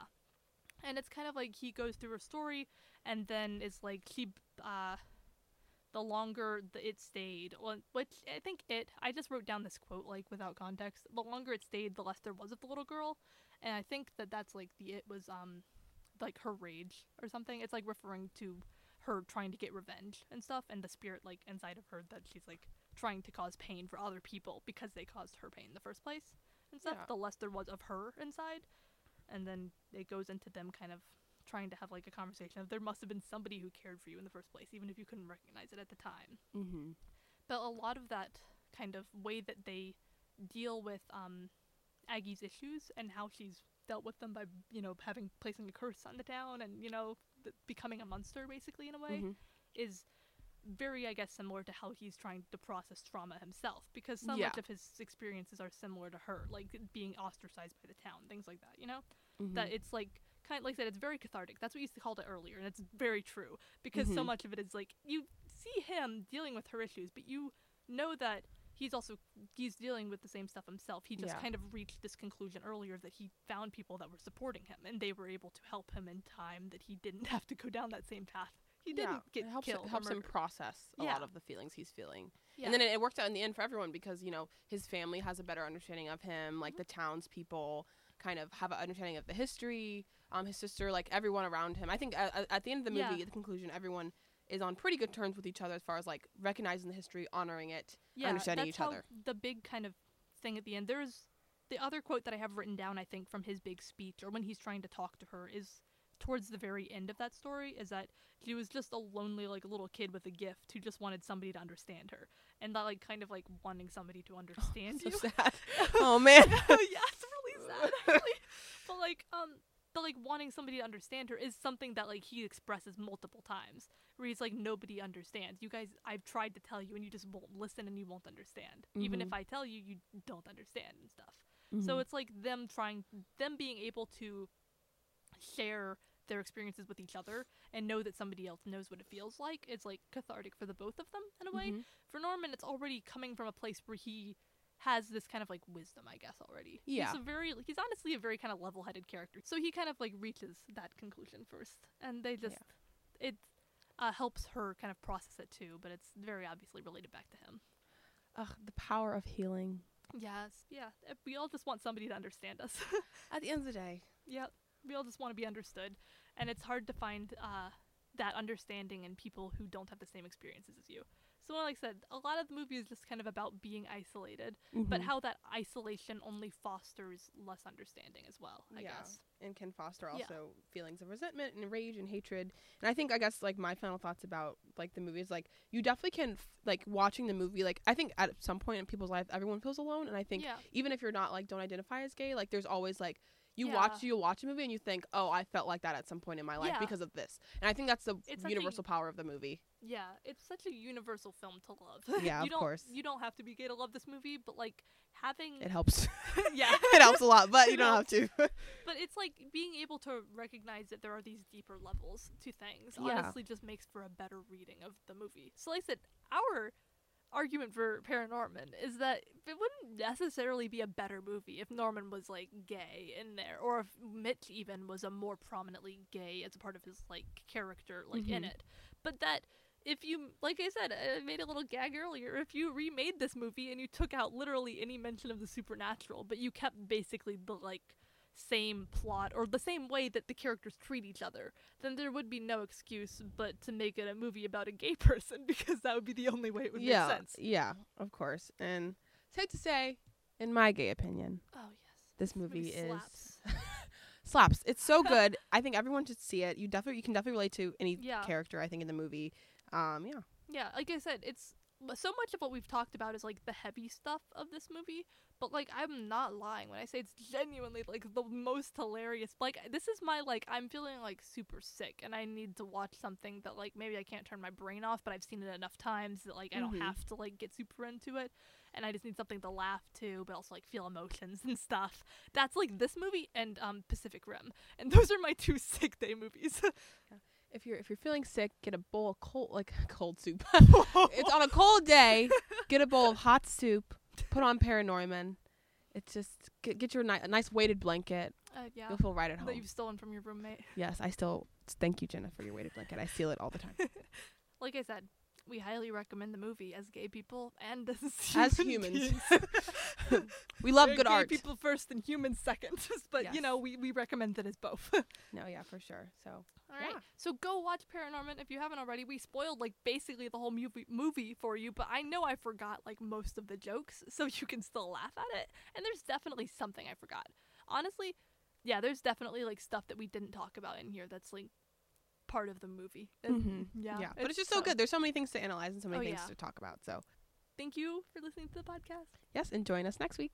And it's kind of like he goes through her story and then it's like she uh the longer the, it stayed which i think it i just wrote down this quote like without context the longer it stayed the less there was of the little girl. And i think that that's like the it was um like her rage or something. It's like referring to her trying to get revenge and stuff and the spirit like inside of her that she's like trying to cause pain for other people because they caused her pain in the first place and stuff. Yeah. the less there was of her inside and then it goes into them kind of trying to have like a conversation of there must have been somebody who cared for you in the first place even if you couldn't recognize it at the time mm-hmm. but a lot of that kind of way that they deal with um Aggie's issues and how she's dealt with them by you know having placing a curse on the town and you know th- becoming a monster basically in a way Mhm. is very i guess similar to how he's trying to process trauma himself because so Yeah. much of his experiences are similar to her like being ostracized by the town things like that you know Mhm. that it's like kind of like I said, it's very cathartic. That's what you called it earlier, and it's very true because so Mhm. much of it is like you see him dealing with her issues, but you know that he's also he's dealing with the same stuff himself. He just Yeah. kind of reached this conclusion earlier that he found people that were supporting him, and they were able to help him in time that he didn't [laughs] have to go down that same path. He didn't yeah, get it helps, killed. it helps him process a Yeah. lot of the feelings he's feeling Yeah. and then it, it worked out in the end for everyone because you know his family has a better understanding of him Mm-hmm. like the townspeople kind of have an understanding of the history um his sister like everyone around him i think at, at- the end of the movie Yeah. at the conclusion everyone is on pretty good terms with each other as far as like recognizing the history honoring it yeah, understanding each other. The big kind of thing at the end. There's the other quote that I have written down. I think from his big speech or when he's trying to talk to her is towards the very end of that story is that she was just a lonely like little kid with a gift who just wanted somebody to understand her and that like kind of like wanting somebody to [laughs] understand so you. sad [laughs] oh man [laughs] yeah, it's really sad actually. but like um but like wanting somebody to understand her is something that like he expresses multiple times where he's like nobody understands you guys i've tried to tell you and you just won't listen and you won't understand even if Mhm. i tell you you don't understand and stuff so Mhm. it's like them trying them being able to share their experiences with each other and know that somebody else knows what it feels like. It's like cathartic for the both of them in a way. Mhm. For Norman, it's already coming from a place where he has this kind of like wisdom, I guess already. Yeah. He's a very he's honestly a very kind of level-headed character. So he kind of like reaches that conclusion first and they just it uh, helps her kind of process it too, but it's very obviously related back to him. Ugh, the power of healing. Yes, yeah. We all just want somebody to understand us. [laughs] At the end of the day, yeah, we all just want to be understood, and it's hard to find uh, that understanding in people who don't have the same experiences as you. So, like I said, a lot of the movie is just kind of about being isolated, but Mhm. how that isolation only fosters less understanding as well. I Yeah. guess. and can foster Yeah. also feelings of resentment and rage and hatred. And I think I guess like my final thoughts about like the movie is like you definitely can f- like watching the movie like I think at some point in people's life everyone feels alone and I think yeah, even if you're not like don't identify as gay like there's always like you Yeah. watch you watch a movie and you think oh I felt like that at some point in my life Yeah. because of this. And I think that's the It's such a- universal power of the movie. yeah. It's such a universal film to love. [laughs] Yeah, you of don't, course. You don't have to be gay to love this movie, but like having It helps. [laughs] [laughs] yeah, it helps a lot, but you It don't have to. But it's like being able to recognize that there are these deeper levels to things. Yeah. Honestly, just makes for a better reading of the movie. So, like I said, our argument for ParaNorman is that it wouldn't necessarily be a better movie if Norman was like gay in there, or if Mitch even was a more prominently gay as a part of his like character, like in Mhm. it. But that if you, like I said, I made a little gag earlier. If you remade this movie and you took out literally any mention of the supernatural, but you kept basically the like same plot or the same way that the characters treat each other, then there would be no excuse but to make it a movie about a gay [laughs] person because that would be the only way it would yeah, make sense. yeah, of course. And safe to say, in my gay opinion, Oh yes, this movie is slaps. [laughs] slaps. It's so good. I think everyone should see it. You definitely you can definitely relate to any Yeah. character I think in the movie. Um, yeah. Yeah, like I said, it's so much of what we've talked about is like the heavy stuff of this movie, but like I'm not lying when I say it's genuinely like the most hilarious. Like this is my like I'm feeling like super sick and I need to watch something that like maybe I can't turn my brain off, but I've seen it enough times that like I don't Mhm. have to like get super into it. And I just need something to laugh to, but also like feel emotions and stuff. That's like this movie and um Pacific Rim, and [laughs] those are my two [laughs] sick day movies. If you're if you're feeling sick, get a bowl of cold like [laughs] cold soup. [laughs] it's on a [laughs] cold day. Get a bowl of hot soup. Put on ParaNorman. It's just get, get your ni- a nice weighted blanket. uh, yeah, You'll feel right at home. that you've stolen from your roommate. Yes, I still thank you, Jenna, for your weighted blanket. I steal it all the time. like I said, we highly recommend the movie as gay people and as, As human humans. [laughs] we love We're good gay art. people first and humans second. [laughs] but you know, we, we recommend it as both. [laughs] No, yeah, for sure. So All right. Yeah. So go watch ParaNorman if you haven't already. We spoiled like basically the whole movie movie for you, but I know I forgot like most of the jokes, so you can still laugh at it. And there's definitely something I forgot. Honestly, yeah, there's definitely like stuff that we didn't talk about in here that's like part of the movie. And, Mhm. Yeah. yeah, but it's just so good. There's so many things to analyze and so many Oh, things yeah. to talk about. So Thank you for listening to the podcast. yes, and join us next week.